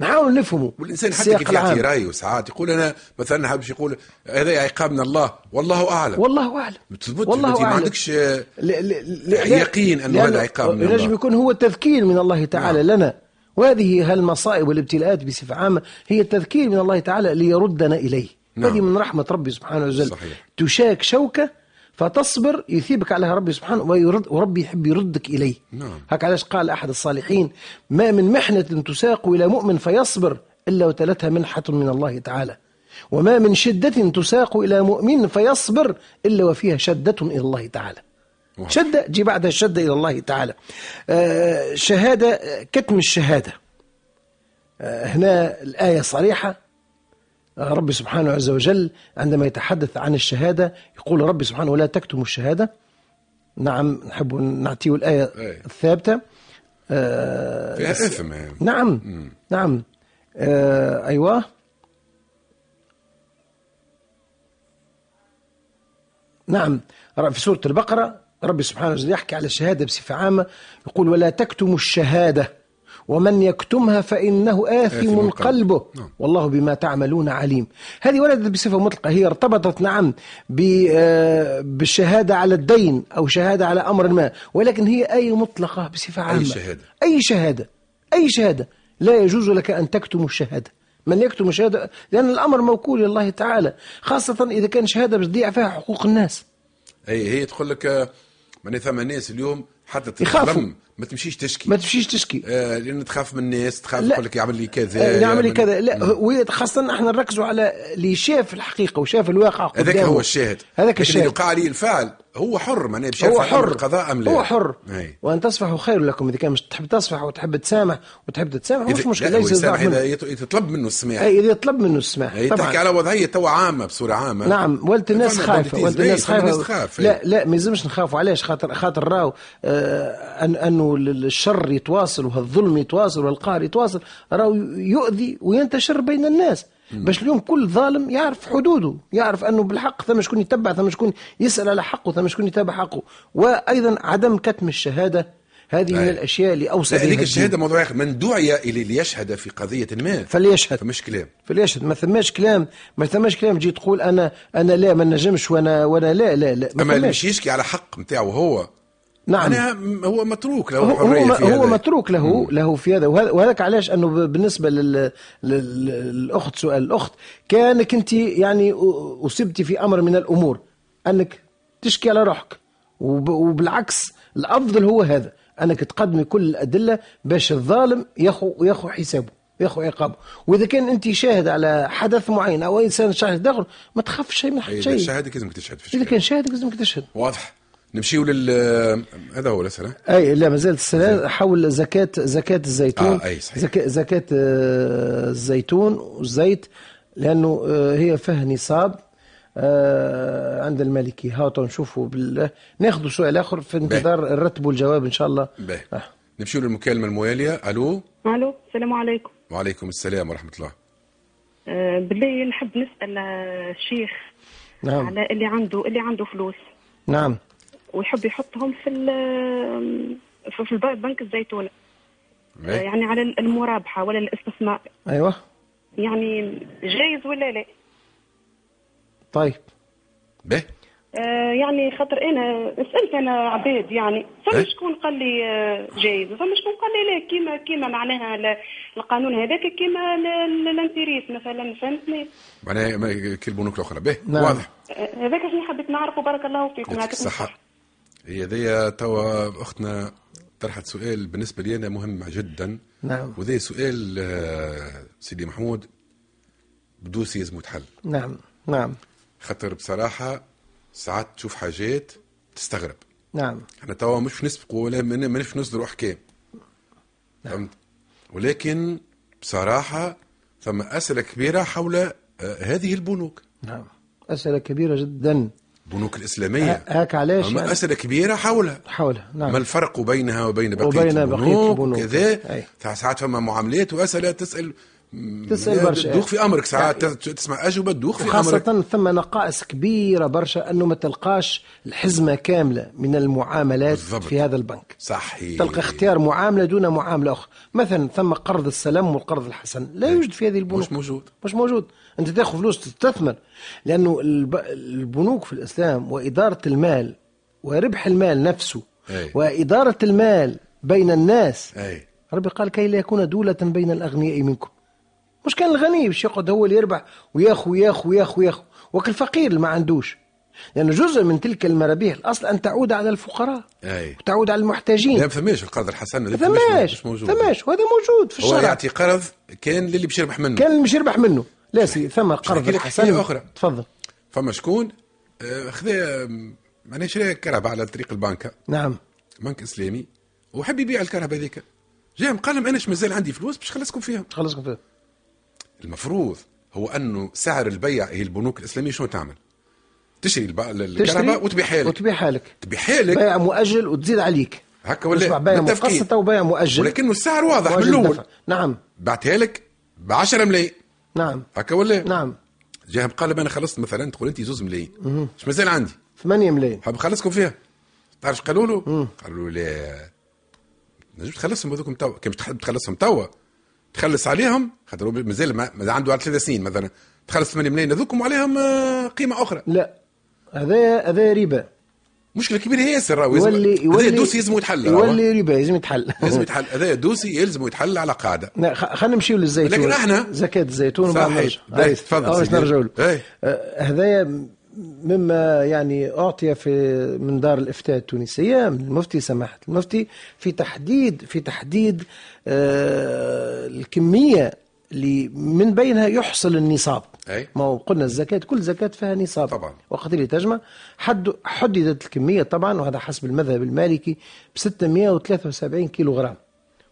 C: نحاول نفهمه
B: والإنسان حتى كيف يعطي. رأيه ساعات يقول أنا مثلا حابش يقول هذا عقاب من الله والله أعلم
C: والله أعلم
B: ما تثبتش
C: والله
B: أنت ما
C: أعلم.
B: عندكش
C: ل- ل-
B: يقين
C: لأنه
B: هذا عقاب من الله.
C: ينجم يكون هو تذكير من الله تعالى
B: نعم.
C: لنا وهذه هالمصائب والابتلاءات بصفة عامة هي التذكير من الله تعالى ليردنا إلييه
B: نعم.
C: هذه من رحمة ربي سبحانه وتعالى. تشاك شوكة فتصبر يثيبك عليها ربي سبحانه ويرد وربي يحب يردك إليه.
B: نعم.
C: هك علاش قال أحد الصالحين ما من محنة تساق إلى مؤمن فيصبر إلا وتلتها منحة من الله تعالى. وما من شدة تساق إلى مؤمن فيصبر إلا وفيها شدة إلى الله تعالى.
B: واضح.
C: شدة جي بعدها الشدة إلى الله تعالى. آه، شهادة كتم الشهادة. آه، هنا الآية صريحة. ربي سبحانه عز وجل عندما يتحدث عن الشهادة يقول ربي سبحانه ولا تكتموا الشهادة نعم نحب نعطيه الآية
B: أي.
C: الثابتة. آه،
B: فيها إثم يعني.
C: نعم نعم. آه أيوة. نعم. في سورة البقرة ربي سبحانه وتعالى يحكي على الشهادة بصفة عامة. يقول ولا تكتموا الشهادة ومن يكتمها فإنه آثم قلبه.
B: نعم.
C: والله بما تعملون عليم هذه وردت بصفة مطلقة هي ارتبطت نعم ب- آه، بالشهادة على الدين أو شهادة على أمر ما ولكن هي آية مطلقة بصفة عامة
B: شهادة.
C: أي شهادة أي شهادة لا يجوز لك أن تكتم الشهادة من يكتم الشهادة لأن الأمر موكول لله تعالى خاصة إذا كان شهادة باش تضيع فيها حقوق الناس
B: هي هي تقول لك معناها ثم ناس اليوم حتى
C: يخافوا.
B: ما تمشيش تشكي.
C: ما تمشيش تشكي.
B: آه لأن تخاف من الناس تخاف
C: لا.
B: تقول لك يعمل لي كذا
C: آه، نعمل لي
B: يعمل-
C: كذا. لا خاصة إحنا نركزوا على اللي شاف الحقيقة وشاف الواقع
B: هذاك. هو الشاهد.
C: هذاك الشاهد.
B: يقع عليه الفاعل هو حر معناها باش
C: هو حر
B: القضاء أم لا.
C: هو حر.
B: أي.
C: وأن تصفحوا خير لكم إذا كان مش تحب تصفح وتحب تسامح وتحب تتسامح مش
B: مشكلة
C: ليس
B: يسامح
C: ضعف
B: إذا
C: منه.
B: السماح.
C: اي إذا يطلب منه السماح
B: هي
C: طبعا.
B: تحكي على وضعية تو عامة بصورة عامة.
C: نعم ولد الناس خايفة
B: بعد
C: ولد الناس
B: خايفة. تخاف،
C: لا لا ما يلزمش نخافوا. علاش؟ خاطر خاطر راهو آه أن إنه الشر يتواصل وهالظلم يتواصل والقهر يتواصل راهو يؤذي وينتشر بين الناس باش اليوم كل ظالم يعرف حدوده يعرف أنه بالحق ثم شكون يتبع ثم شكون يسأل على حقه ثم شكون يتابع حقه وأيضا عدم كتم الشهادة هذه من
B: أي.
C: الأشياء اللي اوصى بها.
B: الشهادة موضوع آخر. من دعي إلى ليشهد في قضية ما
C: فليشهد
B: فمش كلام
C: فليشهد ما ثماش كلام ما ثماش كلام تجي تقول أنا أنا لا ما نجمش وأنا وأنا لا لا لا ما
B: أما اللي. مش يشكي على حق نتاعو هو
C: نعم.
B: م- هو متروك له
C: هو
B: الحريه
C: هو,
B: في
C: هو. متروك له له في هذا. وهذا- وهذاك علاش؟ أنه بالنسبة لل لل- للأخت سؤال الأخت كأنك أنت يعني أصبتي في أمر من الأمور. أنك تشكي على روحك. وب- وبالعكس الأفضل هو هذا. أنك تقدمي كل الأدلة باش الظالم ياخو ياخو حسابه ياخو عقابه. وإذا كان أنت شاهد على حدث معين أو إنسان شاهد آخر ما تخافش شيء من حد
B: إذا
C: شيء.
B: شهادك لازمك تشهد في إذا.
C: كان شاهد لازمك تشهد.
B: واضح. نمشيو لل هذا هو الأسئلة.
C: أي لا ما زالت السلام حول زكاة زكاة الزيتون.
B: آه، أي صحيح.
C: زكاة, زكاة آه، الزيتون والزيت لأنه آه، هي فيها نصاب آه، عند المالكي هاو نشوفوا بال... ناخذ سؤال آخر في انتظار الرتب والجواب إن شاء الله.
B: باهي
C: آه.
B: نمشيو للمكالمة الموالية. ألو؟
I: ألو السلام عليكم.
B: وعليكم السلام ورحمة الله.
E: بالله نحب نسأل الشيخ
C: نعم.
E: على اللي عنده اللي عنده فلوس.
C: نعم.
E: ويحب يحطهم في ال- في بنك الزيتون آه،
B: إيه؟
E: يعني على المرابحة ولا الاستثمار.
C: أيوه.
E: يعني جايز ولا لا؟
C: طيب.
B: به.
E: آه، يعني خاطر أنا سألت أنا عباد يعني فما
B: إيه؟
E: شكون قال لي آه، جايز؟ وفما شكون قال لي لا كيما كيما معناها ال- القانون هذاك كيما ال- ال- intérêts مثلا فهمتني؟
B: معناها ما- كي البنوك الأخرى. به.
C: نعم.
B: واضح.
E: آه، هذاك شنو حبيت نعرفه بارك الله فيكم.
B: يعطيك
E: يعطيكم
B: الصحة. هي ذي توا أختنا طرحت سؤال بالنسبة لي أنا مهم جدا.
C: نعم.
B: وذي سؤال آه، سيدي محمود بدوسي يلزم يتحل
C: نعم نعم.
B: خاطر بصراحة ساعات تشوف حاجات تستغرب.
C: نعم.
B: إحنا توا مش نسبقوا ولا مانيش نصدروا أحكام. فهمت؟ ولكن بصراحة ثم أسئلة كبيرة حول آه، هذه البنوك.
C: نعم. أسئلة كبيرة جدا.
B: البنوك الإسلامية
C: هاك علاش
B: أما
C: يعني؟
B: كبيرة حولها
C: حولها نعم
B: ما الفرق بينها وبين بقية
C: وبين
B: البنوك
C: البنوك.
B: وكذا
C: أي.
B: ساعات فما معاملات وأسئلة تسأل
C: تسأل برشا.
B: تدوخ في أمرك ساعات تسمع أجوبة تدوخ في أمرك.
C: وخاصة ثم نقائص كبيرة برشا أنه ما تلقاش الحزمة كاملة من المعاملات
B: بالضبط.
C: في هذا البنك.
B: صحيح.
C: تلقى اختيار معاملة دون معاملة أخرى. مثلا ثم قرض السلام والقرض الحسن. لا يوجد في هذه البنوك.
B: مش موجود.
C: مش موجود. أنت تاخذ فلوس تستثمر. لأنه الب... البنوك في الإسلام وإدارة المال وربح المال نفسه
B: أي.
C: وإدارة المال بين الناس.
B: أي.
C: ربي قال كي لا يكون دولة بين الأغنياء منكم. مش كان الغني باش يقعد هو اللي يربح وياخو وياخو وياخو وياخو وكل الفقير اللي ما عندوش. لأنه جزء من تلك المرابيح الأصل أن تعود على الفقراء
B: أي.
C: وتعود على المحتاجين.
B: لا ما فماش القرض الحسن
C: ثماش
B: مش موجود.
C: ثماش وهذا موجود في
B: هو
C: الشرع.
B: يعطي قرض كان للي باش يربح منه.
C: كان اللي مش يربح منه. لا سي ثم قرض الحسن.
B: أخرى.
C: تفضل.
B: فما شكون؟ آه، خذا معناها شرى كرهبة على طريق البنكة
C: نعم.
B: بنك إسلامي وحب يبيع الكرهبة هذيك. جاهم قال لهم اناش مازال عندي فلوس باش خلصكم فيهم
C: خلصكم فيه
B: المفروض هو أنه سعر البيع هي البنوك الإسلامية شنو تعمل؟ تشري الب-
C: تشتري
B: الكرهبه وتبيعها لك
C: وتبيعها لك
B: تبيعها لك
C: بيع مؤجل وتزيد عليك.
B: هكا ولا
C: تسمع بيع. مقسطة وبيع مؤجل.
B: ولكنه السعر واضح من
C: الأول. نعم.
B: بعتها لك ب 10 ملايين.
C: نعم.
B: هكا ولا؟
C: نعم.
B: جاهم قال أنا خلصت مثلا تقول أنت زوز ملايين. اش مازال عندي؟
C: 8 ملايين.
B: حاب نخلصكم فيها؟ تعرف قالوا له؟ قالوا له لا. نجم تخلصهم هذوكم توا. كان تخلصهم توا؟ تخلص عليهم خاطر مازال ما- مازال عنده على ثلاث سنين مثلا. تخلص 8 ملايين هذوكم وعليهم آه، قيمة أخرى.
C: لا هذا هذا ربا.
B: مشكلة كبيرة ياسر راهو يلزم-
C: يولي يولي
B: دوسي يلزم يتحل.
C: يولي ربا لازم يتحل
B: لازم يتحل هذا دوسي يلزم يتحل على
C: قاعدة. خلينا نمشيو للزيتون.
B: لكن احنا-
C: زكاة الزيتون.
B: صحيح. تفضل
C: باش. نرجعوا له.
B: باهي.
C: آه، هذايا مما يعني أعطي في من دار الإفتاء التونسية من المفتي سماحة المفتي في تحديد في تحديد آه، الكمية اللي من بينها يحصل النصاب
B: أي.
C: ما هو قلنا الزكاة كل زكاة فيها نصاب
B: طبعا.
C: وقت اللي تجمع حد حددت الكمية طبعا وهذا حسب المذهب المالكي ب 673 كيلو غرام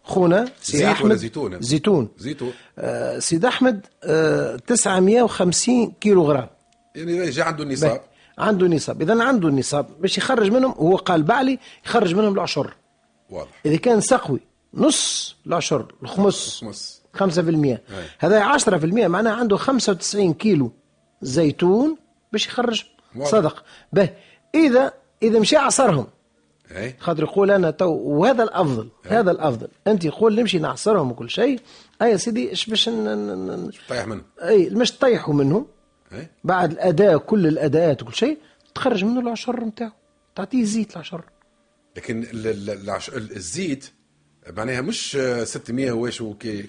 C: خونا سي
B: ولا زيتون؟
C: زيتون
B: زيتون
C: آه، سيد أحمد آه، 950 كيلو غرام
B: يعني جا عنده النصاب
C: عنده نصاب. إذا عنده النصاب باش يخرج منهم هو قال بعلي يخرج منهم العشر.
B: واضح.
C: إذا كان سقوي نص العشر الخمس
B: خمس
C: 5% هذا 10% معناها عنده 95 كيلو زيتون باش يخرج.
B: واضح.
C: صدق. به. إذا إذا مشى عصرهم. خاطر يقول أنا تو وهذا الأفضل هذا الأفضل. أنت يقول نمشي نعصرهم وكل شيء. أي يا سيدي إيش باش
B: طيح منه
C: أي مش تطيحوا منهم. بعد الأداء كل الأداءات وكل شيء تخرج منه العشر نتاعو. تعطيه زيت العشر.
B: لكن الزيت معناها مش آه، 600 واش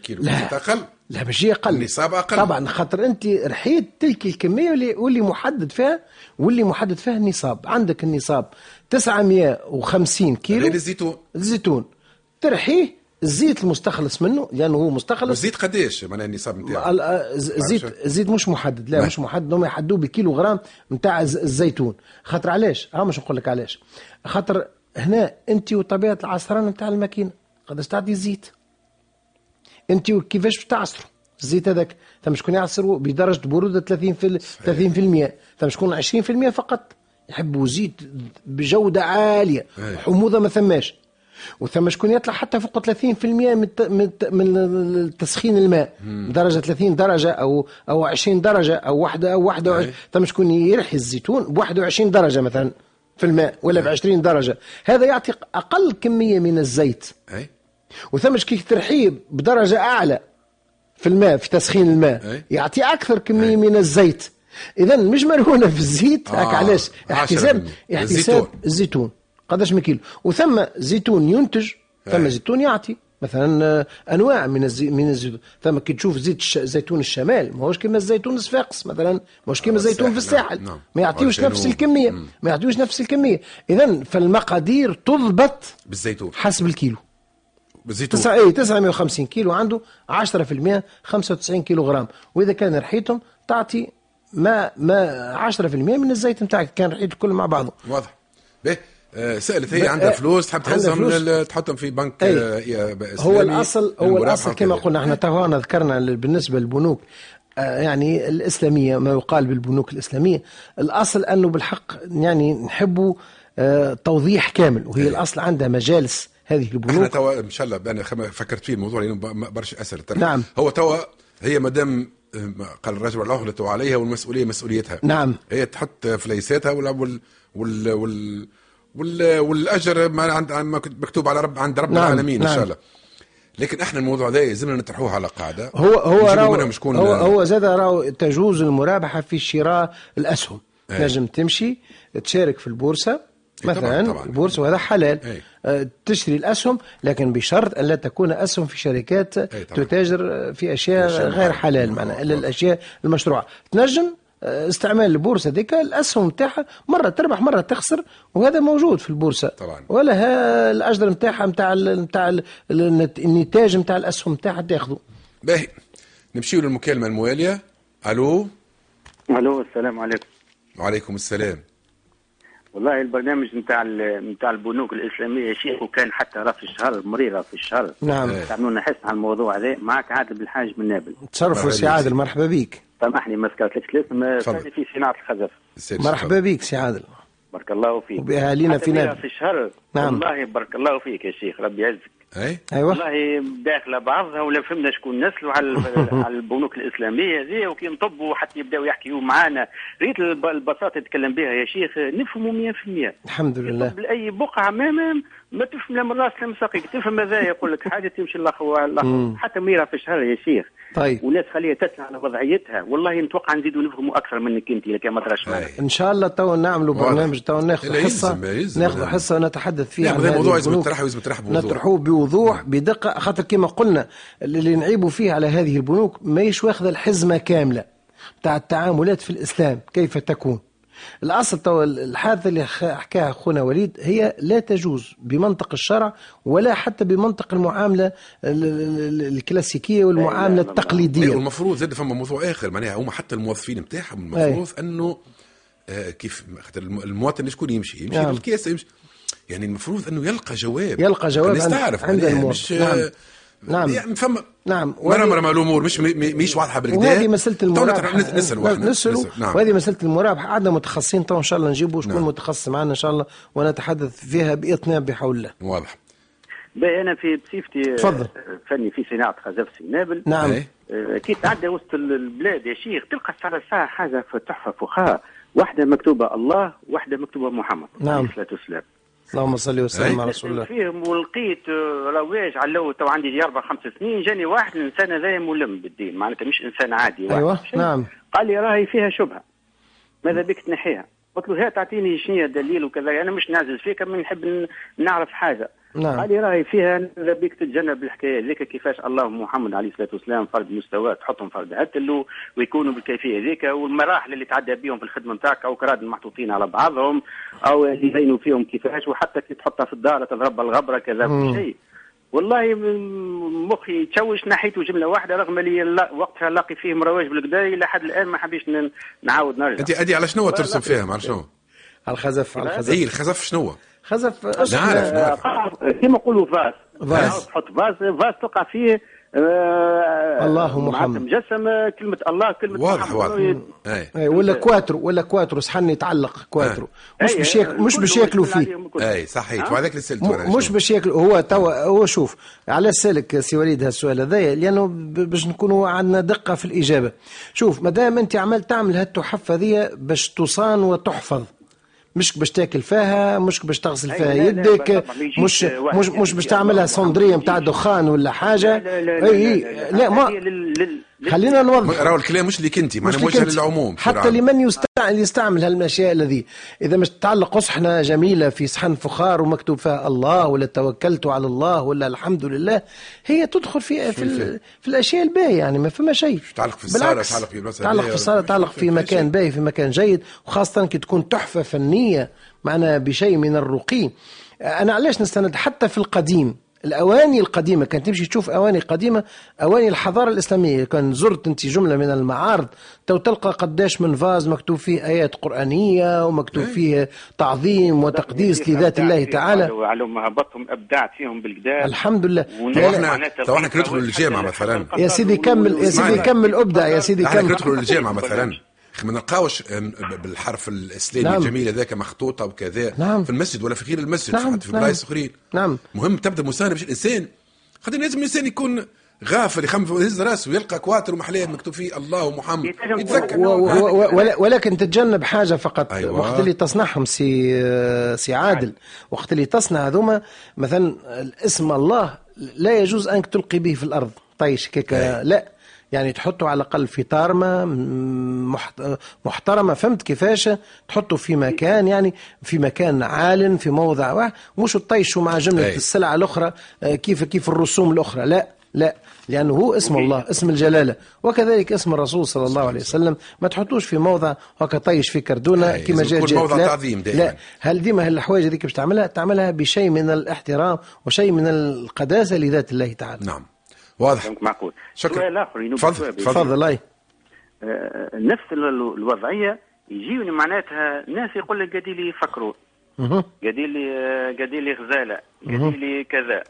B: كيلو
C: لا.
B: أقل.
C: لا باش هي أقل.
B: النصاب أقل.
C: طبعا خاطر أنت رحيت تلك الكمية واللي واللي محدد فيها واللي محدد فيها النصاب. عندك النصاب 950 كيلو.
B: غير الزيتون.
C: الزيتون. ترحيه الزيت المستخلص منه لأنه هو مستخلص.
B: والزيت قداش معناها النصاب نتاعو
C: ال- الز- الزيت الزيت مش محدد. لا
B: ما.
C: مش محدد. هم يحدوه بكيلو غرام نتاع الز- الزيتون. خاطر علاش؟ ها مش نقول لك علاش. خاطر هنا انت وطبيعة العصران نتاع الماكينة قداش تعطي الزيت انت وكيفاش تعصروا الزيت هذاك؟ ثم شكون يعصروا بدرجة برودة 30 في 30% ثم شكون 20% فقط. يحبوا زيت بجودة عالية.
B: أي.
C: حموضة ما ثماش. وثم شكون يطلع حتى فوق 30% من من تسخين الماء. درجة 30 درجة أو أو 20 درجة أو واحدة أو واحدة
B: أي.
C: ثم شكون يرحي الزيتون ب 21 درجة مثلا في الماء ولا ب 20 درجة. هذا يعطي أقل كمية من الزيت.
B: أي.
C: وثم كي ترحيه بدرجة أعلى في الماء في تسخين الماء.
B: أي.
C: يعطي أكثر كمية من الزيت. اذا مش مرهونة في الزيت.
B: آه،
C: علاش؟
B: 10%
C: احتساب احتساب
B: الزيتون.
C: الزيتون. قداش من كيلو. وثم زيتون ينتج ثم
B: أي.
C: زيتون يعطي. مثلا آه، أنواع من الزي من الزيتون ثم كي تشوف زيت الش... زيتون الشمال ماهوش كيما الزيتون الصفاقس مثلا. ماهوش كيما الزيتون في
B: الساحل، نعم، نعم.
C: ما يعطيوش. نفس الكمية. ما يعطيوش نفس الكمية. اذا فالمقادير تضبط
B: بالزيتون.
C: حسب الكيلو.
B: بالزيتون.
C: تسعة اي 950 كيلو عنده 10% 95 كيلو غرام وإذا كان ريحتهم تعطي ما ما 10% من الزيت نتاعك. كان ريحته الكل مع بعضه
B: واضح. آه، سألت هي عندها
C: آه،
B: فلوس تحب تهزها من. ال- تحطهم في بنك
C: أي.
B: آه،
C: هو
B: إسلامي
C: الاصل هو الأصل كما. قلنا إحنا تو ذكرنا ال- بالنسبة للبنوك آه، يعني الإسلامية ما يقال بالبنوك الإسلامية الأصل أنه بالحق يعني نحبوا آه، توضيح كامل وهي الأصل عندها مجالس هذه
B: إحنا
C: البنوك
B: توا إن شاء الله أنا فكرت فيه الموضوع لأنه برشا ترى.
C: نعم.
B: هو توا هي مادام آه، قال الرجل العهدة عليها والمسؤولية مسؤوليتها
C: نعم.
B: هي تحط فليساتها وال, وال وال والأجر ما عند ما مكتوب على رب عند رب
C: نعم،
B: العالمين إن
C: نعم.
B: شاء الله لكن إحنا الموضوع ده يلزمنا نطرحوه على قاعدة
C: هو هو راو
B: شكون
C: هو, هو زاد راو تجوز المرابحة في شراء الأسهم
B: أي.
C: نجم تمشي تشارك في
B: البورصة طبعاً،
C: مثلا
B: طبعاً.
C: البورصة وهذا حلال
B: أي.
C: آه، تشتري الأسهم لكن بشرط أن لا تكون أسهم في شركات
B: طبعاً.
C: تتاجر في
B: أشياء
C: غير. حلال
B: آه،
C: معناها الا. الاشياء المشروعة تنجم استعمال البورصة ديك الأسهم نتاعها مرة تربح مرة تخسر وهذا موجود في البورصة.
B: طبعاً.
C: ولا ها الأجر نتاعها نتاع نتاع النتاج نتاع الأسهم نتاعها تاخذه.
B: باهي. نمشيو للمكالمة الموالية. ألو؟
I: ألو السلام عليكم.
B: وعليكم السلام.
I: والله البرنامج نتاع نتاع البنوك الإسلامية يا شيخ وكان حتى راه في الشهر مريرة في الشهر
C: نعم.
B: إيه.
I: تعملونا حس على الموضوع هذا. معك عادل بالحاج من نابل.
C: تصرفوا
B: مرحبا
C: سي
B: بك.
C: عادل مرحبا بيك
I: سامحني ما ذكرتلكش الاسم. ثاني في صناعه الخزف
C: مرحبا بيك سي عادل.
I: بارك الله فيك.
C: وبأهالينا
I: حتى
C: في نابل.
I: في الشهر.
C: نعم.
I: والله بارك الله فيك يا شيخ ربي يعزك.
B: أي؟
C: أيوه.
I: والله داخلة بعضها ولا فهمنا شكون نسلوا على على البنوك الإسلامية هذه وكي نطبوا حتى يبداو يحكيوا معنا ريت الب- البساطة يتكلم بها يا شيخ نفهموا 100%
C: الحمد لله.
I: لاي بقعة ما ما, تفهم لا من راس لا من ساقيك تفهم هذا يقول لك حاجة تمشي الآخر
C: مم.
I: حتى ميرا في الشهر يا شيخ
C: طيب
I: وناس خليها تسمع على وضعيتها والله نتوقع نزيدوا نفهموا أكثر منك أنت لكن ما تراش.
C: إن شاء الله تو نعملوا. برنامج تو ناخذ
B: حصة.
C: ناخذ. حصة ونتحدث فيها عن
B: هذا
C: هذه
B: موضوع لازم. يطرح ويلزم يطرح بوضوح.
C: نطرحوه بوضوح بدقة خاطر كما قلنا اللي نعيبوا فيه على هذه البنوك ماهيش واخذة الحزمة كاملة بتاع التعاملات في الإسلام كيف تكون الأصل تو الحادثة اللي حكاها أخونا وليد هي لا تجوز بمنطق الشرع ولا حتى بمنطق المعاملة ال- ال- ال-
I: الكلاسيكية
B: والمعاملة
C: التقليدية.
B: والمفروض زاد فما موضوع آخر. معناها هما حتى الموظفين نتاعهم المفروض أنه آه كيف خاطر الم- المواطن شكون يمشي؟ يمشي
C: نعم.
B: للكيس يمشي. يعني المفروض أنه يلقى جواب.
C: يلقى جواب
B: الناس
C: عند-
B: تعرف
C: عند الموظف.
B: مش
C: نعم. نعم.
B: يعني فما
C: نعم.
B: مرة
C: وهذه-
B: مرة ما الأمور مش مش واضحة بالكدا
C: وهذه مسألة المرابحة.
B: نسالوا
C: نسألوا
B: نسأل. نعم
C: وهذه مسألة المرابحة. عندنا متخصصين تو إن شاء الله نجيبوا شكون
B: نعم.
C: متخصص معنا إن شاء الله ونتحدث فيها بإطناب بحول الله.
B: واضح.
I: باهي أنا في بصفتي
C: تفضل.
I: آه، فني في صناعة خزف في نابل
C: نعم.
B: أي.
I: آه، كي تعدى وسط ال- البلاد يا شيخ تلقى الساعة حاجة في تحفه فخار. واحدة مكتوبة الله واحدة مكتوبة محمد.
C: نعم.
I: عليه الصلاه والسلام
C: اللهم صل وسلم. على رسول الله
I: فيهم ولقيت آه، رواج علو تو عندي دي أربع خمس سنين جاني واحد الانسان هذا ملم بالدين معناتها مش إنسان عادي واحد. شيء.
C: نعم
I: قال لي راهي فيها شبهة ماذا بك تنحيها قلت له هات تعطيني شنو الدليل وكذا أنا مش نعزز فيك من نحب نعرف حاجة
C: نعم
I: قال لي راهي فيها بك تتجنب الحكاية ذيك كيفاش الله محمد عليه الصلاة والسلام فرض مستوى تحطهم فرض هتلو ويكونوا بالكيفية ذيك والمراحل اللي تعدى بهم في الخدمة نتاعك أو كراد محطوطين على بعضهم أو يبينوا فيهم كيفاش وحتى كي تحطها في الدار تضرب الغبرة كذا. كل شيء والله مخي تشوش نحيته جملة واحدة رغم اللي وقتها لاقي فيه مروج بالكدا إلى حد الآن ما حبيش نعاود نرجع
B: انت أدي على شنو ترسم فيها على شنو؟
C: على الخزف على الخزف
B: الخزف شنو؟
C: خزف
B: نعرف نعرف
I: كيما نقولوا
C: vase
I: vase. تحط vase vase تلقى فيه آه،
C: الله محمد.
I: مجسم كلمة الله كلمة
B: واضح
I: محمد.
B: واضح أي
C: إيه، ولا quadro ولا quadro صحن يتعلق quadro مش باش مش باش ياكلوا فيه.
B: أي صحيت؟ وهذاك اللي سالته
C: أنا مش؟ باش ياكلوا هو توا هو شوف على سألك سي وليد هالسؤال هذايا لأنه ب- باش نكونوا عندنا دقة في الإجابة شوف ما دام أنت عمال تعمل هالتحف هذه باش تصان وتحفظ مش باش تاكل فيها مش باش تغسل فيها
I: لا، لا،
C: يدك مش مش مش باش تعملها
I: صندرية
C: نتاع. دخان ولا حاجة
I: لا لا لا
C: إي
I: لا
C: لا ما
I: هذه لل- لل- لل-
C: خلينا نوضح.
B: راهو الكلام مش ليك انت
C: مش
B: معناها موجه. للعموم.
C: حتى. لمن يستعمل يستعمل هالاشياء الذي إذا مش تعلق صحنه جميلة في صحن فخار ومكتوب فيها الله ولا توكلت على الله ولا الحمد لله. هي تدخل في في, ال- في الأشياء الباهية يعني ما فما شيء.
B: تعلق في
C: بالعكس،
B: تعلق في المسألة
C: تعلق في الصاله
B: ولا-
C: تعلق في مكان باهي في مكان جيد وخاصة كي تكون تحفة فنية معنا بشيء من الرقي. أنا علاش نستند؟ حتى في القديم الأواني القديمة كان تمشي تشوف أواني قديمة أواني الحضارة الإسلامية. كان زرت أنت جملة من المعارض. تو تلقى قداش من فاز مكتوب فيه آيات قرآنية ومكتوب فيه تعظيم وتقديس لذات الله تعالى.
I: على- مهبطهم ابدعت فيهم بالكدا
C: الحم لله.
B: تو. إحنا تو إحنا كندخلوا للجامعه مثلا.
C: يا سيدي كمل يا سيدي. كمل ابدع يا سيدي كمل.
B: ندخلوا للجامعه مثلا. ما نلقاوش بالحرف الأسلامي
C: نعم.
B: الجميل هذاك مخطوطة وكذا
C: نعم.
B: في المسجد ولا في غير المسجد
C: نعم،
B: حتى في
C: نعم.
B: بلايص أخرين
C: نعم.
B: مهم تبدأ مسانه باش الإنسان خاطر لازم الإنسان يكون غافل يخمم يهز راسه ويلقى كواتر ومحلاه مكتوب فيه الله ومحمد. يتذكر
C: و- و-
B: هذا.
C: و- ولا- ولكن تتجنب حاجة فقط
B: أيوة.
C: وقت اللي تصنعهم سي سي عادل وقت اللي تصنع هذوما مثلا اسم الله لا يجوز أنك تلقي به في الأرض طيش كيكا
B: أي.
C: لا يعني تحطه على الأقل في طارمة م- محت- محترمة فهمت كيفاش؟ تحطه في مكان يعني في مكان عال في موضع واحد مش تطيشه مع جملة
B: أي.
C: السلع الأخرى آه، كيف كيف الرسوم الأخرى. لا لا لأنه هو اسم الله اسم الجلالة. وكذلك اسم الرسول صلى الله عليه وسلم. ما تحطوش في موضع هكا طيش في كردونة كما جاء جاء.
B: موضع
C: لا
B: تعظيم دائماً.
C: لا. هل ديما هالحوايج هذيك باش تعملها؟ تعملها بشيء من الاحترام وشيء من القداسة لذات الله تعالى.
B: نعم. واضح.
I: معقول.
B: شكرا.
I: سؤال آخر ينوب
B: تفضل،. تفضل.
C: أي
I: آه، نفس ال- الوضعية يجيوني معناتها ناس يقول لك قاعدين لي يفكروا. قاعدين لي آه، قاعدين لي غزالة قاعدين لي كذا.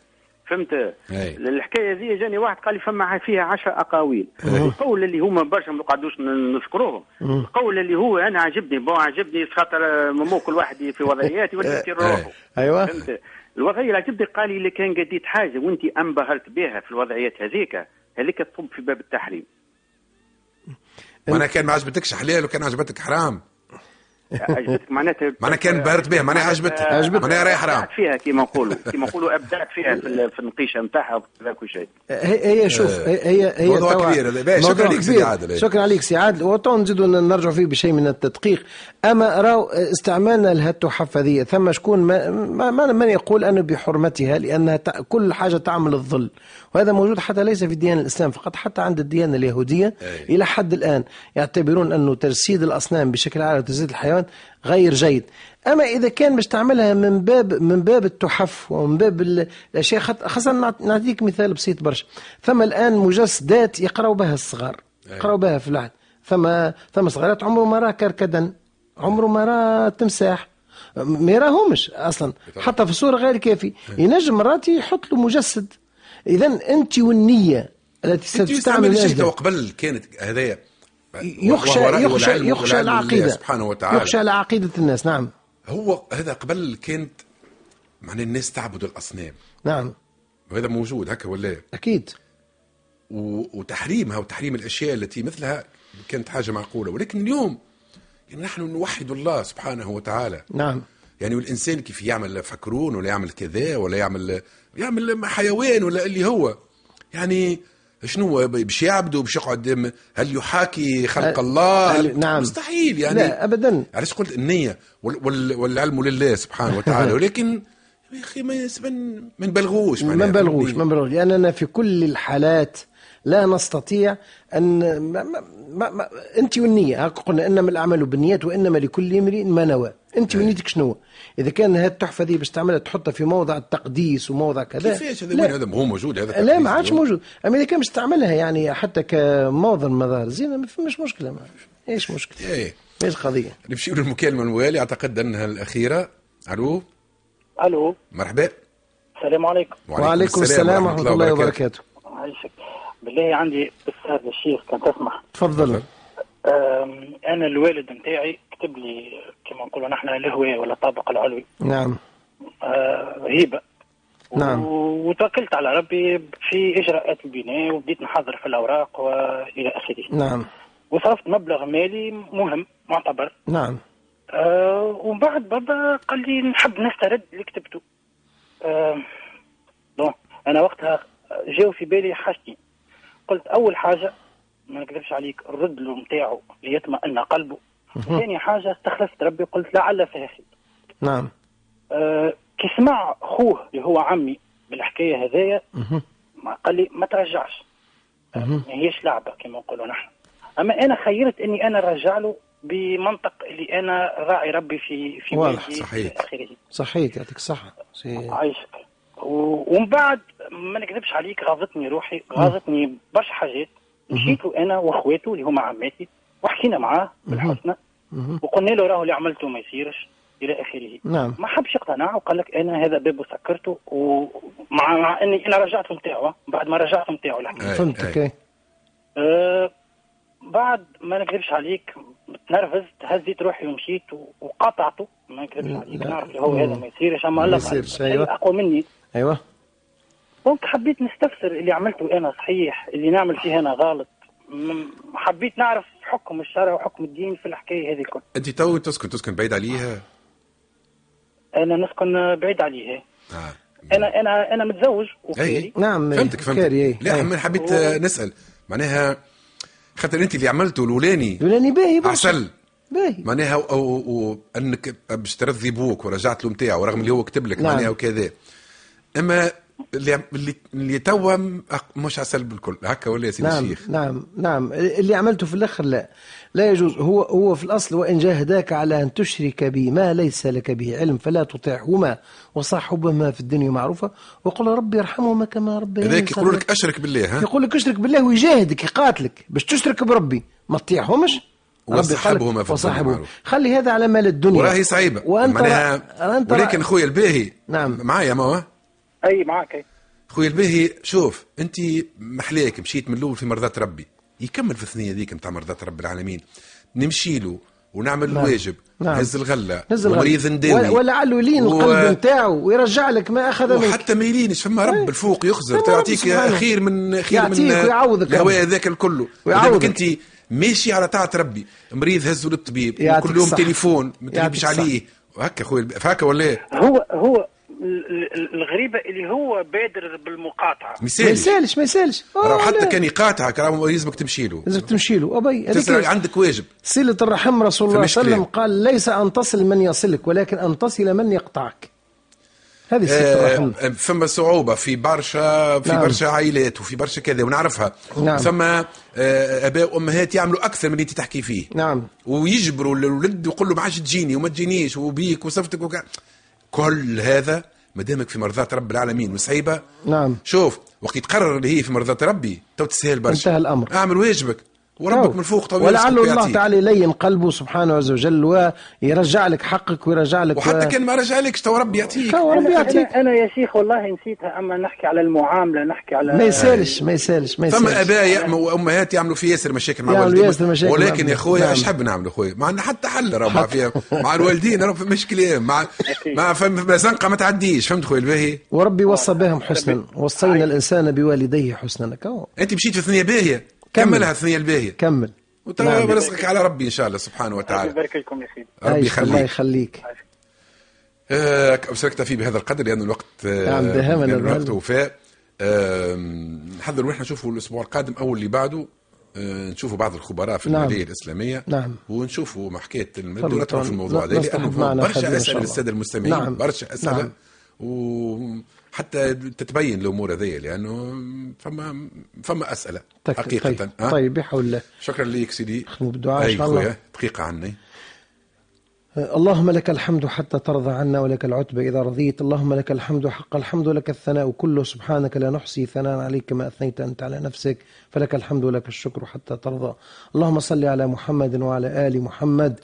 I: فهمت. الحكاية ذي جاني واحد قال لي فما فيها عشر أقاويل. القول اللي هما برشا ما قعدوش ن- نذكروهم. القول اللي هو أنا عجبني بون عجبني خاطر آه، مو كل واحد في وضعيات يولي يدير روحه.
C: أيوة.
I: فهمت؟ الوضعية اللي عجبني قال لي اللي كان قديت حاجة وانت انبهرت بها في الوضعيات هذيك. هذيك تطب في باب التحريم.
B: معناها كان ما عجبتكش حلال وكان عجبتك حرام.
I: عجبتك معناتها
B: معناها كان بهرت بها معناها عجبتك
C: عجبتك.
B: معناها حرام
I: أبدعت فيها كما نقولوا. كما نقولوا أبدعت فيها في ال- في النقيشة نتاعها وكذا كل شيء.
C: هي هي شوف هي هي هي
B: موضوع كبير. شكرا ليك سيدي
C: كبير.
B: عادل.
C: شكرا عليك سي عادل. وتو نزيدوا نرجعوا فيه بشيء من التدقيق. أما راو استعمالنا لهالتحف هذه ثم شكون ما, ما, ما من يقول انه بحرمتها؟ لأنها كل حاجة تعمل الظل. وهذا موجود حتى ليس في ديانة الإسلام فقط حتى عند الديانة اليهودية.
B: أي.
C: إلى حد الآن يعتبرون أنه تجسيد الأصنام بشكل عام وتجسيد الحيوان غير جيد. أما إذا كان باش تعملها من باب من باب التحف ومن باب ال- الأشياء خاصة نعط- نعطيك مثال بسيط برشا. ثم الآن مجسدات يقراوا بها الصغار يقراوا بها في العهد ثم ثم صغيرات عمره ما راه كركدن عمره ما راه تمساح ما يراهمش أصلا. حتى في الصورة غير كافي ينجم مرات يحط له مجسد. اذا أنت والنية التي
B: أنت
C: ستستعمل.
B: تو قبل كانت هدايا
C: يخشى يخشى يخشى العقيدة.
B: سبحانه وتعالى.
C: يخشى على عقيده الناس. نعم.
B: هو هذا قبل كانت معناه الناس تعبد الأصنام.
C: نعم.
B: وهذا موجود هكا ولا؟ أكيد. وتحريمها وتحريم الأشياء التي مثلها كانت حاجة معقولة. ولكن اليوم يعني نحن نوحد الله سبحانه وتعالى.
C: نعم.
B: يعني والانسان كيف يعمل فكرون ولا يعمل كذا ولا يعمل يعمل حيوان ولا اللي هو. يعني شنو باش يعبدوا باش يقعد هل يحاكي خلق
C: أه،
B: الله؟
C: أه،
B: هل
C: نعم.
B: مستحيل يعني
C: لا ابدا.
B: علاش قلت وال والعلم لله سبحانه وتعالى. ولكن يا أخي ما نبلغوش
C: ما نبلغوش؟ ما نبلغوش لأننا في كل الحالات لا نستطيع أن ما ما ما ما أنت والنية هاك قلنا إنما الأعمال بالنيات وإنما لكل امرئ ما نوى. أنت ونيتك شنو؟ إذا كان هذه التحفة دي باش تعملها تحطها في موضع التقديس وموضع كذا.
B: كيفاش هذا. وين هذا هو موجود؟ هذا
C: لا ما عادش. موجود. أما إذا كان باش تعملها يعني حتى كموضع مظاهر زينة ما فيش مشكلة ما إيش مشكلة.
B: إيه
C: إيش قضية.
B: نمشي للمكالمه الموالية. أعتقد أنها الأخيرة. ألو؟
J: ألو.
B: مرحبا.
J: السلام عليكم.
C: وعليكم السلام ورحمة الله وبركاته.
J: عايشك. بالله عندي استفسار للشيخ كان تسمح
C: تفضل.
J: أنا الوالد نتاعي كتب لي كما نقولوا نحن الهوية ولا الطابق العلوي.
C: نعم.
J: آه، هيبة.
C: نعم.
J: وتوكلت على ربي في إجراءات البناء وبديت نحضر في الأوراق وإلى آخره.
C: نعم.
J: وصرفت مبلغ مالي مهم معتبر.
C: نعم.
J: آه ومن بعد بابا قال لي نحب نسترد اللي كتبته آه أنا وقتها جاو في بالي حاجتين. قلت أول حاجة ما نكذبش عليك الرد له نتاعو ليطمئن قلبه. ثاني حاجة استخلفت ربي قلت لعل فيها خير
C: نعم.
J: آه كي سمع خوه اللي هو عمي بالحكاية هذايا قال لي ما ترجعش. ما هيش لعبة كما نقولوا نحن. أما أنا خيرت إني أنا نرجع له بمنطق اللي أنا راعي ربي في في
C: واضح،
B: صحيح.
C: صحيت يعطيك الصحة. سي-
J: عايشك. ومن بعد ما نكذبش عليك غاظتني روحي غاظتني برشا حاجات. مشيت أنا واخواته اللي هما عماتي وحكينا معاه بالحسنى. وقلنا له راهو اللي عملته ما يصيرش إلى آخره.
C: نعم.
J: ما حبش يقتنع وقال لك أنا هذا باب سكرته ومع مع اني إنا رجعته نتاعو. بعد ما رجعته نتاعو
C: فهمتك
J: أه بعد ما نكذبش عليك تنرفزت هزيت روحي ومشيت و- وقاطعته ما نكذبش. عليك نعرف اللي هو هذا ما يصيرش.
C: أما
J: معلم.
C: أيوة.
J: أقوى مني.
C: أيوه
J: donc حبيت نستفسر اللي عملته أنا صحيح اللي نعمل فيه أنا غلط حبيت نعرف حكم الشرع وحكم الدين في الحكاية هذه الكل
B: أنت تو تسكن تسكن بعيد عليها
J: أنا نسكن بعيد عليه
B: آه.
J: أنا أنا أنا متزوج وكاري
B: اي
C: نعم إيه.
B: فهمتك فهمتك
C: كاري إيه.
B: لا
C: إيه.
B: حبيت آه، نسأل معناها خاطر أنت اللي عملته الأولاني
C: لولاني باهي.
B: عسل
C: باهي
B: معناها و- و- و- أنك باش ترضي بوك ورجعت له نتاعو رغم اللي هو كتب لك
C: نعم.
B: معناها وكذا إما اللي اللي, اللي توا مش عسل بالكل هكا ولا يا سيدي
C: نعم
B: الشيخ؟
C: نعم نعم. اللي عملته في الأخر لا. لا يجوز. هو هو في الأصل وإن جاهداك على أن تشرك بي ما ليس لك به علم فلا تطيعهما وصاحبهما في الدنيا معروفة. وقل ربي يرحمهما كما ربياني
B: هذاك
C: صغيرا.
B: لك أشرك بالله ها؟
C: يقول لك أشرك بالله ويجاهدك يقاتلك. باش تشرك بربي ما تطيعهمش. ربي
B: وصاحبهما في الدنيا
C: وصاحبه. خلي هذا على مال الدنيا.
B: وراهي صعيبة.
C: وأنت
B: معناها ولكن. خويا الباهي
C: نعم.
B: معايا ما هو
J: أي معك أي.
B: خويا الباهي شوف أنت محلاك مشيت من الأول في مرضات ربي يكمل في الثنية ذيك نتاع مرضات رب العالمين نمشي له ونعمل
C: نعم.
B: الواجب
C: نعم.
B: نهز الغلة
C: نزل غلط.
B: ومريض نداوي
C: ولا- ولعله يلين
B: و-
C: القلب نتاعو ويرجع لك ما أخذ منك
B: وحتى ما يلينش فما رب الفوق يخزر تعطيك. خير من خير
C: يعطيك
B: من
C: ويعوضك
B: الهواء. هذاك الكله
C: ويعوضك.
B: أنت ماشي على طاعة ربي مريض هزه للطبيب
C: يعطيك
B: كل يوم. تليفون ما تجيبش. عليه وهكا خويا فهكا ولا إيه؟
J: هو هو الغريبة اللي هو بادر بالمقاطعة.
C: ما يسألش. ما يسألش
B: راهو
C: آه،
B: حتى
C: لا.
B: كان يقاطعك راهو يلزمك تمشي له.
C: لازم تمشي له. أبي
B: تسرع عندك واجب.
C: صلة الرحم رسول الله صلى الله عليه وسلم قال ليس أن تصل من يصلك ولكن أن تصل من يقطعك. هذه صلة الرحم.
B: آه، فما صعوبة في برشا في
C: نعم.
B: برشا عائلات وفي برشا كذا ونعرفها.
C: نعم.
B: فما آه، أباء وأمهات يعملوا أكثر من اللي انت تحكي فيه.
C: نعم.
B: ويجبروا الولد ويقول له ما عادش تجيني وما تجينيش وبيك وصفتك وكا. كل هذا ما دامك في مرضات رب العالمين وصعيبه
C: نعم.
B: شوف وقت تقرر اللي هي في مرضات ربي تو تسهل برشا.
C: انتهى الأمر.
B: اعمل واجبك. وربك من فوق يرزقك
C: ولعل الله. تعالى يلين قلبه سبحانه عز وجل ويرجع لك حقك ويرجع لك
B: وحتى
C: و...
B: كان ما رجعلكش تو ربي يعطيك
C: تو ربي
J: أنا,
C: يعطيك
J: أنا, أنا يا شيخ والله نسيتها أما نحكي على المعاملة نحكي على
C: ما يسالش ما يسالش ما
B: فما
C: يسالش.
B: اباء يعملوا- وأمهات يعملوا في ياسر مشاكل مع والديهم
C: ياسر مشاكل
B: ولكن يا خويا
C: نعم.
B: إيش حب نعملوا خويا مع إن حتى حل راه مع فيها. مع الوالدين راه مش كلام مع مع فما زنقة ما تعديش. فهمت خويا الباهي؟
C: وربي وصى بهم حسنا. وصينا الإنسان بوالديه حسنا.
B: أنت مشيت في الثنية
C: باهية.
B: كملها الثنيه الباهية
C: كمل
B: وترى
C: نعم.
B: رزقك على ربي إن شاء الله سبحانه
J: الله
B: وتعالى
J: يبارك لكم يا سيدي
B: ربي
C: عايش، الله
B: يخليك
C: يخليك
B: آه، نكتفي بهذا القدر لأن الوقت آه،
C: نعم،
B: الوقت. وفاء نحضر وإحنا نشوفوا الأسبوع القادم أو اللي بعده آه، نشوفوا بعض الخبراء في
C: نعم.
B: المالية الإسلامية
C: نعم.
B: ونشوفوا نبدو ندخل في. الموضوع هذا
C: خبير
B: برشا
C: الله.
B: للسادة المستمعين
C: نعم.
B: برشا أسئلة
C: نعم.
B: وحتى تتبين الأمور هذه لأنه فما فما أسئلة
C: تك- طيب,
B: ها؟
C: طيب بحول الله.
B: شكرا لك سيدي.
C: بالدعاء
B: أي
C: شاء الله.
B: دقيقة عني.
C: اللهم لك الحمد حتى ترضى عنا ولك العتب إذا رضيت. اللهم لك الحمد حق الحمد ولك الثناء كله. سبحانك لا نحصي ثناء عليك كما أثنيت أنت على نفسك. فلك الحمد ولك الشكر حتى ترضى. اللهم صل على محمد وعلى آل محمد.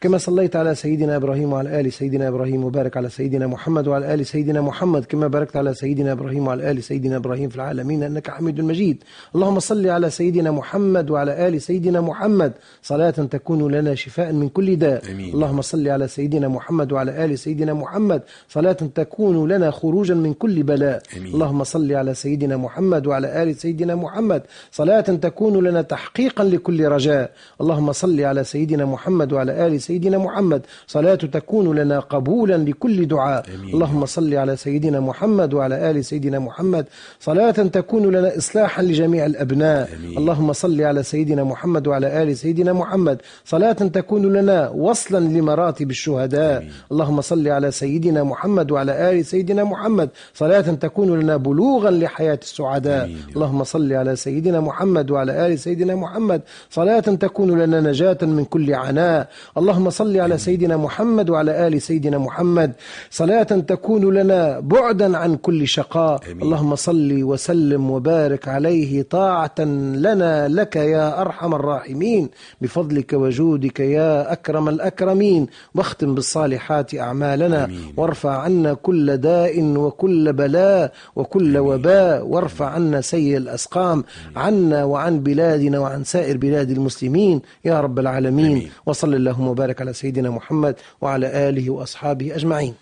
C: كما صليت على سيدنا إبراهيم وعلى آل سيدنا إبراهيم وبارك على سيدنا محمد وعلى آل سيدنا محمد كما باركت على سيدنا إبراهيم وعلى آل سيدنا إبراهيم في العالمين إنك حميد مجيد. اللهم صل على سيدنا محمد وعلى آل سيدنا محمد. صلاة تكون لنا شفاء من كل داء.
B: آمين.
C: اللهم صل على سيدنا محمد وعلى آل سيدنا محمد. صلاة تكون لنا خروجا من كل بلاء.
B: آمين.
C: اللهم صل على سيدنا محمد وعلى آل سيدنا محمد. صلاة تكون لنا تحقيقا لكل رجاء. اللهم صل على سيدنا محمد وعلى آل سيدنا محمد. صلاة تكون لنا قبولا لكل دعاء.
B: آمين.
C: اللهم صل على سيدنا محمد وعلى آل سيدنا محمد. صلاة تكون لنا إصلاحا لجميع الأبناء.
B: آمين.
C: اللهم صل على سيدنا محمد وعلى آل سيدنا محمد. صلاة تكون لنا وصلا لمراتب الشهداء.
B: آمين.
C: اللهم صل على سيدنا محمد وعلى آل سيدنا محمد. صلاة تكون لنا بلوغا لحياة السعداء.
B: آمين.
C: اللهم صل على سيدنا محمد وعلى آل سيدنا محمد. صلاة تكون لنا نجاة من كل عناء. اللهم صل على سيدنا محمد وعلى آل سيدنا محمد. صلاة تكون لنا بعدا عن كل شقاء.
B: آمين.
C: اللهم صل وسلم وبارك عليه طاعة لنا لك يا أرحم الراحمين. بفضلك وجودك يا أكرم الأكرمين. واختم بالصالحات أعمالنا.
B: آمين.
C: وارفع عنا كل داء وكل بلاء وكل وباء. وارفع عنا سيء الأسقام. عنا وعن بلادنا وعن سائر بلاد المسلمين. يا رب العالمين.
B: آمين.
C: وصل اللهم وبارك على سيدنا محمد وعلى آله وأصحابه أجمعين.